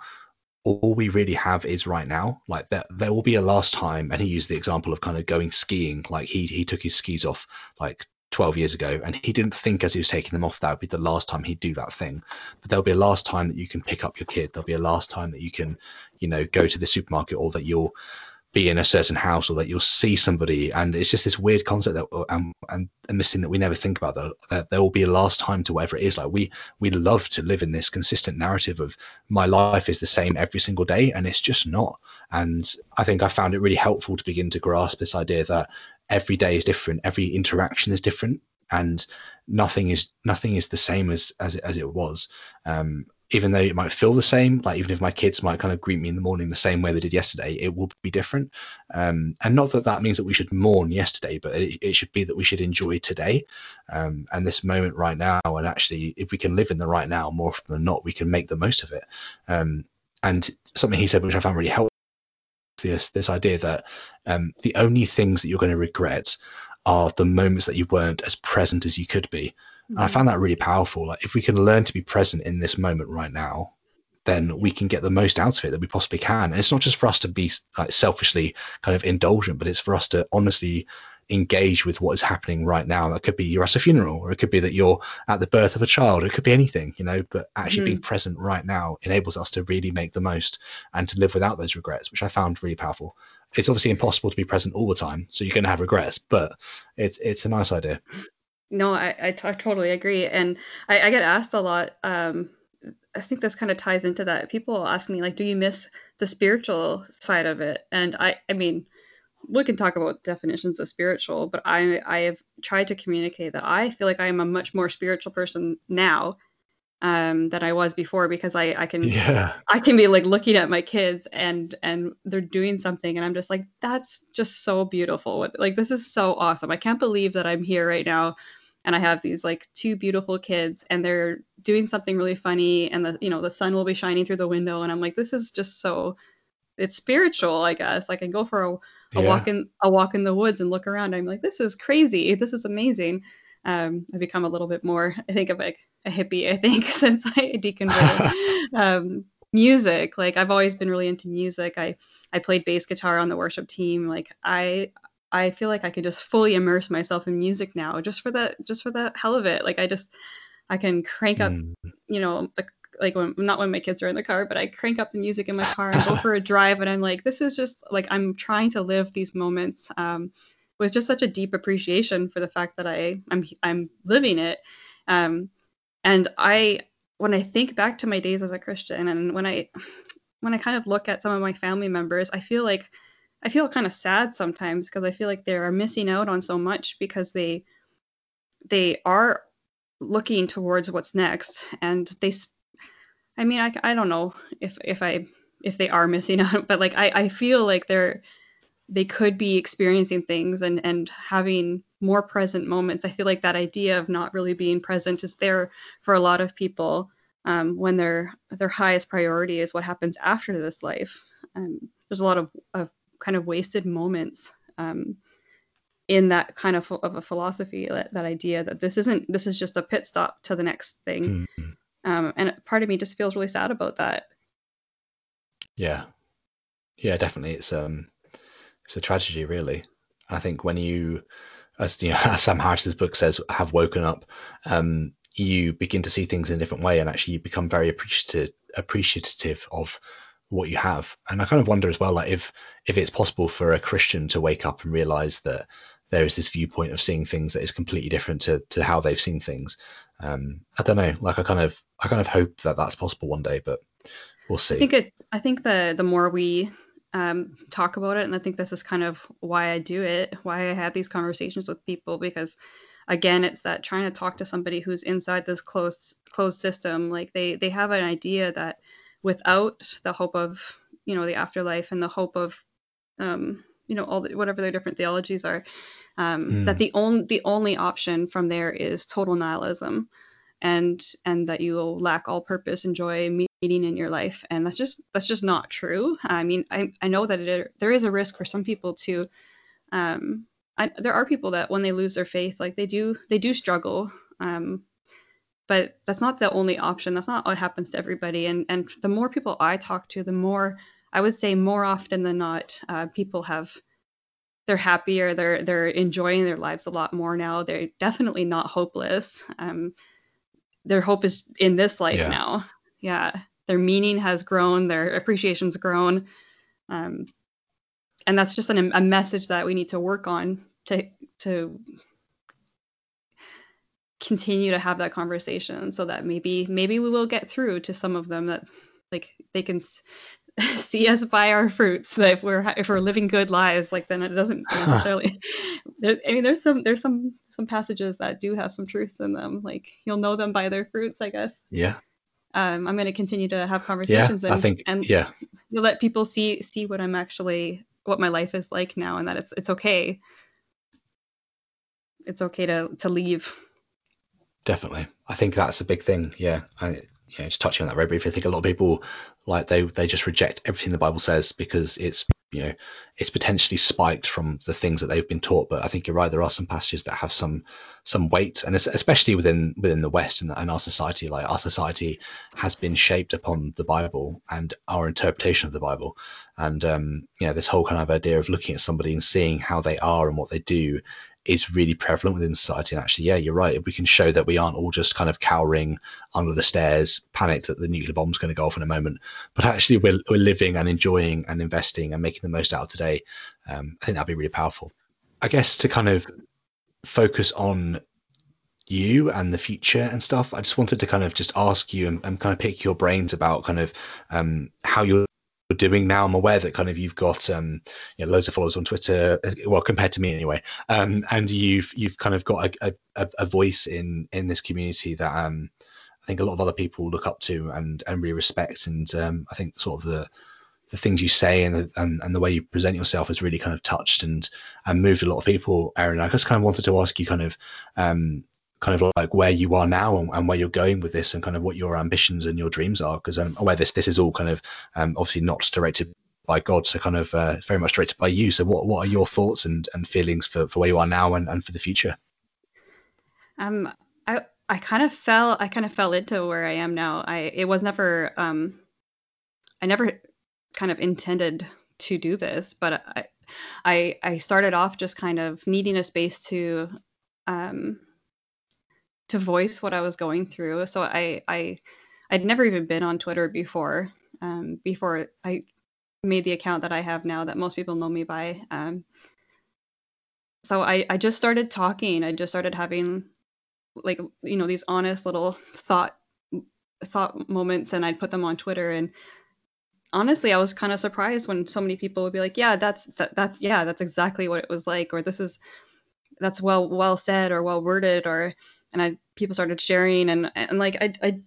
S1: all we really have is right now. Like there, there will be a last time, and he used the example of kind of going skiing. Like he he took his skis off like 12 years ago, and he didn't think as he was taking them off that would be the last time he'd do that thing. But there'll be a last time that you can pick up your kid. There'll be a last time that you can, you know, go to the supermarket, or that you'll be in a certain house or that you'll see somebody. And it's just this weird concept that um, and and this thing that we never think about that, that there will be a last time to whatever it is. Like we we love to live in this consistent narrative of my life is the same every single day and it's just not. And i think i found it really helpful to begin to grasp this idea that every day is different every interaction is different and nothing is nothing is the same as as as it was. Um, even though it might feel the same, like even if my kids might kind of greet me in the morning the same way they did yesterday, it will be different. Um, and not that that means that we should mourn yesterday, but it, it should be that we should enjoy today um, and this moment right now. And actually, if we can live in the right now more often than not, we can make the most of it. Um, and something he said, which I found really helpful, this this idea that um, the only things that you're going to regret are the moments that you weren't as present as you could be. And I found that really powerful. Like if we can learn to be present in this moment right now, then we can get the most out of it that we possibly can. And it's not just for us to be like selfishly kind of indulgent, but it's for us to honestly engage with what is happening right now. That could be you're at a funeral, or it could be that you're at the birth of a child. It could be anything, you know. But actually mm being present right now enables us to really make the most and to live without those regrets, which I found really powerful. It's obviously impossible to be present all the time, so you're going to have regrets, but it's it's a nice idea.
S2: No, I, I, t- I totally agree. And I, I get asked a lot. Um, I think this kind of ties into that. People ask me, like, do you miss the spiritual side of it? And I, I mean, we can talk about definitions of spiritual, but I, I have tried to communicate that I feel like I am a much more spiritual person now um, than I was before because I, I can yeah. I can be like looking at my kids and and they're doing something and I'm just like that's just so beautiful like this is so awesome I can't believe that I'm here right now and I have these like two beautiful kids and they're doing something really funny and the you know the sun will be shining through the window and I'm like this is just so it's spiritual I guess. Like I can go for a, a yeah. walk in a walk in the woods and look around. I'm like this is crazy. This is amazing. Um, I've become a little bit more I think of like a hippie I think since I deconverted. Um, music like I've always been really into music. I I played bass guitar on the worship team. Like I I feel like I could just fully immerse myself in music now, just for the just for the hell of it. Like I just I can crank up, mm. you know, the like when not when my kids are in the car, but I crank up the music in my car and go for a drive, and I'm like, this is just like I'm trying to live these moments um, with just such a deep appreciation for the fact that I I'm I'm living it, um, and I when I think back to my days as a Christian, and when I when I kind of look at some of my family members, I feel like I feel kind of sad sometimes because I feel like they are missing out on so much because they they are looking towards what's next and they I mean I, I don't know if if I if they are missing out but like I, I feel like they're they could be experiencing things and and having more present moments. I feel like that idea of not really being present is there for a lot of people um, when their their highest priority is what happens after this life. Um, there's a lot of, of kind of wasted moments um, in that kind of of a philosophy that, that idea that this isn't this is just a pit stop to the next thing. Mm-hmm. um, and part of me just feels really sad about that.
S1: Yeah. Yeah definitely. It's um it's a tragedy really. I think when you as you know as sam harris's book says have woken up um you begin to see things in a different way and actually you become very appreciative appreciative of what you have. And I kind of wonder as well, like if if it's possible for a Christian to wake up and realize that there is this viewpoint of seeing things that is completely different to to how they've seen things. Um, I don't know. Like I kind of I kind of hope that that's possible one day, but we'll see.
S2: I think it. I think the the more we um, talk about it, and I think this is kind of why I do it, why I have these conversations with people, because again, it's that trying to talk to somebody who's inside this closed closed system. Like they they have an idea that without the hope of you know the afterlife and the hope of um, you know all the, whatever their different theologies are um, mm. that the only the only option from there is total nihilism and and that you will lack all purpose and joy meaning in your life and that's just that's just not true i mean i, I know that it, there is a risk for some people to um, I, there are people that when they lose their faith like they do they do struggle um, but that's not the only option. That's not what happens to everybody. And and the more people i talk to the more i would say more often than not uh, people have they're happier they're they're enjoying their lives a lot more now. They're definitely not hopeless. Um, their hope is in this life yeah. now. Yeah. Their meaning has grown their appreciation's grown. Um, and that's just an, a message that we need to work on to to continue to have that conversation so that maybe maybe we will get through to some of them that like they can see us by our fruits. That if we're if we're living good lives like then it doesn't necessarily there, i mean there's some there's some some passages that do have some truth in them. Like you'll know them by their fruits i guess.
S1: Yeah.
S2: Um, i'm going to continue to have conversations
S1: yeah,
S2: and,
S1: I think,
S2: and
S1: yeah.
S2: you let people see see what i'm actually what my life is like now and that it's it's okay. It's okay to to leave
S1: definitely i think that's a big thing yeah I, you know, just touching on that very briefly, I think a lot of people like they they just reject everything the Bible says because it's you know it's potentially spiked from the things that they've been taught. But I think you're right. There are some passages that have some some weight, and especially within within the West and, and our society. Like our society has been shaped upon the Bible and our interpretation of the Bible, and um, you know this whole kind of idea of looking at somebody and seeing how they are and what they do is really prevalent within society. And actually, yeah, you're right. If we can show that we aren't all just kind of cowering under the stairs, panicked that the nuclear bomb's going to go off in a moment, but actually we're, we're living and enjoying and investing and making the most out of today, um, I think that'd be really powerful. I guess to kind of focus on you and the future and stuff, I just wanted to kind of just ask you and, and kind of pick your brains about kind of um, how you're doing now. I'm aware that kind of you've got um, you know, loads of followers on Twitter, uh, well compared to me anyway, um, and you've you've kind of got a, a, a voice in in this community that um, I think a lot of other people look up to and and really respect. And um, I think sort of the the things you say and, and and the way you present yourself has really kind of touched and and moved a lot of people. Erin, I just kind of wanted to ask you kind of um, kind of like where you are now and, and, where you're going with this and kind of what your ambitions and your dreams are because I'm aware this this is all kind of um, obviously not directed by God so kind of uh, very much directed by you. So what what are your thoughts and, and feelings for, for where you are now and, and for the future?
S2: Um I I kind of fell I kind of fell into where I am now. I it was never um I never kind of intended to do this but I I I started off just kind of needing a space to um to voice what I was going through. So I I I'd never even been on Twitter before. Um, before I made the account that I have now that most people know me by. Um, so I I just started talking. I just started having like you know these honest little thought thought moments and I'd put them on Twitter and honestly I was kind of surprised when so many people would be like yeah that's that, that yeah that's exactly what it was like or this is that's well well said or well worded or and I people started sharing and and like I, I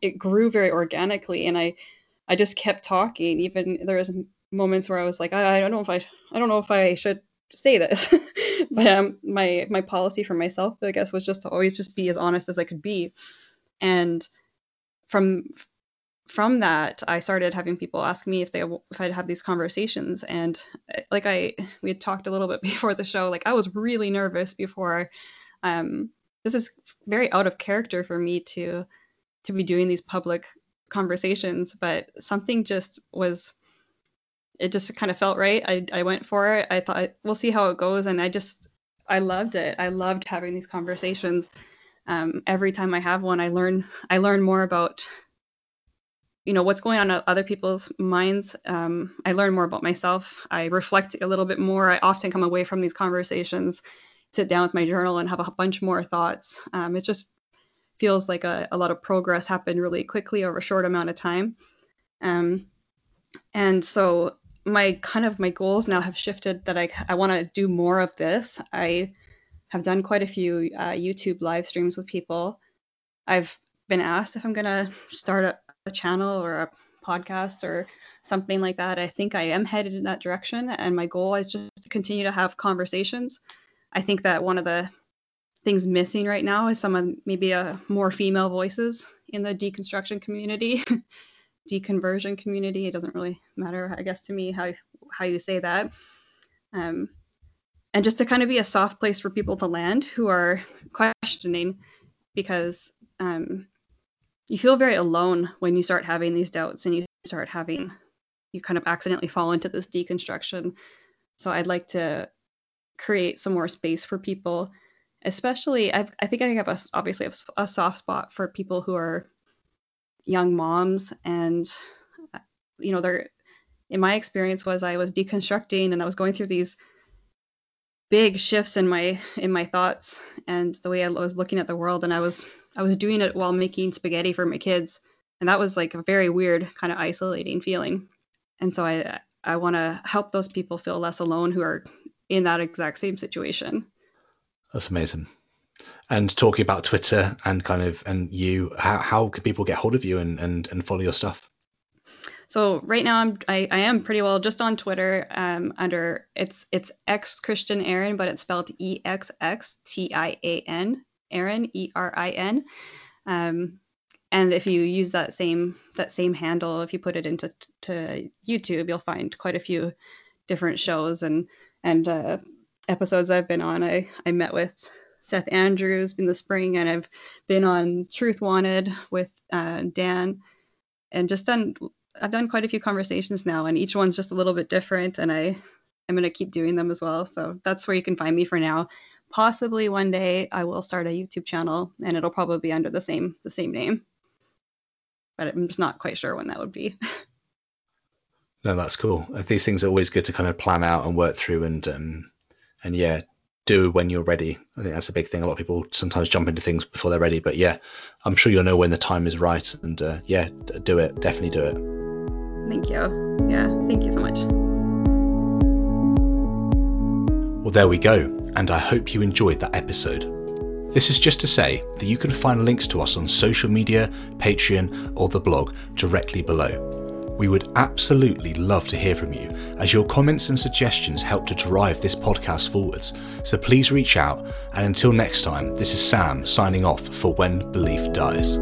S2: it grew very organically and I I just kept talking. Even there was moments where I was like I, I don't know if I I don't know if I should say this but um my my policy for myself I guess was just to always just be as honest as I could be. And from from that I started having people ask me if they if I'd have these conversations. And like I we had talked a little bit before the show like I was really nervous before um this is very out of character for me to to be doing these public conversations but something just was it just kind of felt right. I i went for it. I thought we'll see how it goes. And i just i loved it. I loved having these conversations. Um, every time i have one i learn i learn more about you know what's going on in other people's minds. Um, i learn more about myself. I reflect a little bit more. I often come away from these conversations sit down with my journal and have a bunch more thoughts. Um, it just feels like a, a, lot of progress happened really quickly over a short amount of time. Um, and so my kind of my goals now have shifted that I, I want to do more of this. I have done quite a few uh, YouTube live streams with people. I've been asked if I'm going to start a, a channel or a podcast or something like that. I think I am headed in that direction. And my goal is just to continue to have conversations I think that one of the things missing right now is some of maybe a more female voices in the deconstruction community, deconversion community. It doesn't really matter, I guess, to me how how you say that. Um, and just to kind of be a soft place for people to land who are questioning, because um, you feel very alone when you start having these doubts and you start having you kind of accidentally fall into this deconstruction. So I'd like to create some more space for people especially I've, i think i have a, obviously have a soft spot for people who are young moms and you know they're in my experience was I was deconstructing and I was going through these big shifts in my in my thoughts and the way I was looking at the world and I was I was doing it while making spaghetti for my kids. And that was like a very weird kind of isolating feeling. And so I I want to help those people feel less alone who are in that exact same situation.
S1: That's amazing. And talking about Twitter and kind of and you, how how can people get hold of you and and, and follow your stuff?
S2: So right now I'm I, I am pretty well just on Twitter um, under it's it's X Christian Erin but it's spelled E X X T I A N Erin E R I N. Um, and if you use that same that same handle, if you put it into to YouTube, you'll find quite a few different shows and and uh, episodes I've been on. I I met with Seth Andrews in the spring, and I've been on Truth Wanted with uh, Dan, and just done I've done quite a few conversations now, and each one's just a little bit different, and I I'm gonna keep doing them as well. So that's where you can find me for now. Possibly one day I will start a YouTube channel, and it'll probably be under the same the same name, but I'm just not quite sure when that would be.
S1: no, that's cool. These things are always good to kind of plan out and work through, and um, and yeah, do when you're ready. I think that's a big thing. A lot of people sometimes jump into things before they're ready, but yeah, I'm sure you'll know when the time is right, and uh, yeah, do it. Definitely do it.
S2: Thank you. Yeah, thank you so much.
S1: Well, there we go, and I hope you enjoyed that episode. This is just to say that you can find links to us on social media, Patreon, or the blog directly below. We would absolutely love to hear from you, as your comments and suggestions help to drive this podcast forwards. So please reach out, and until next time, this is Sam signing off for When Belief Dies.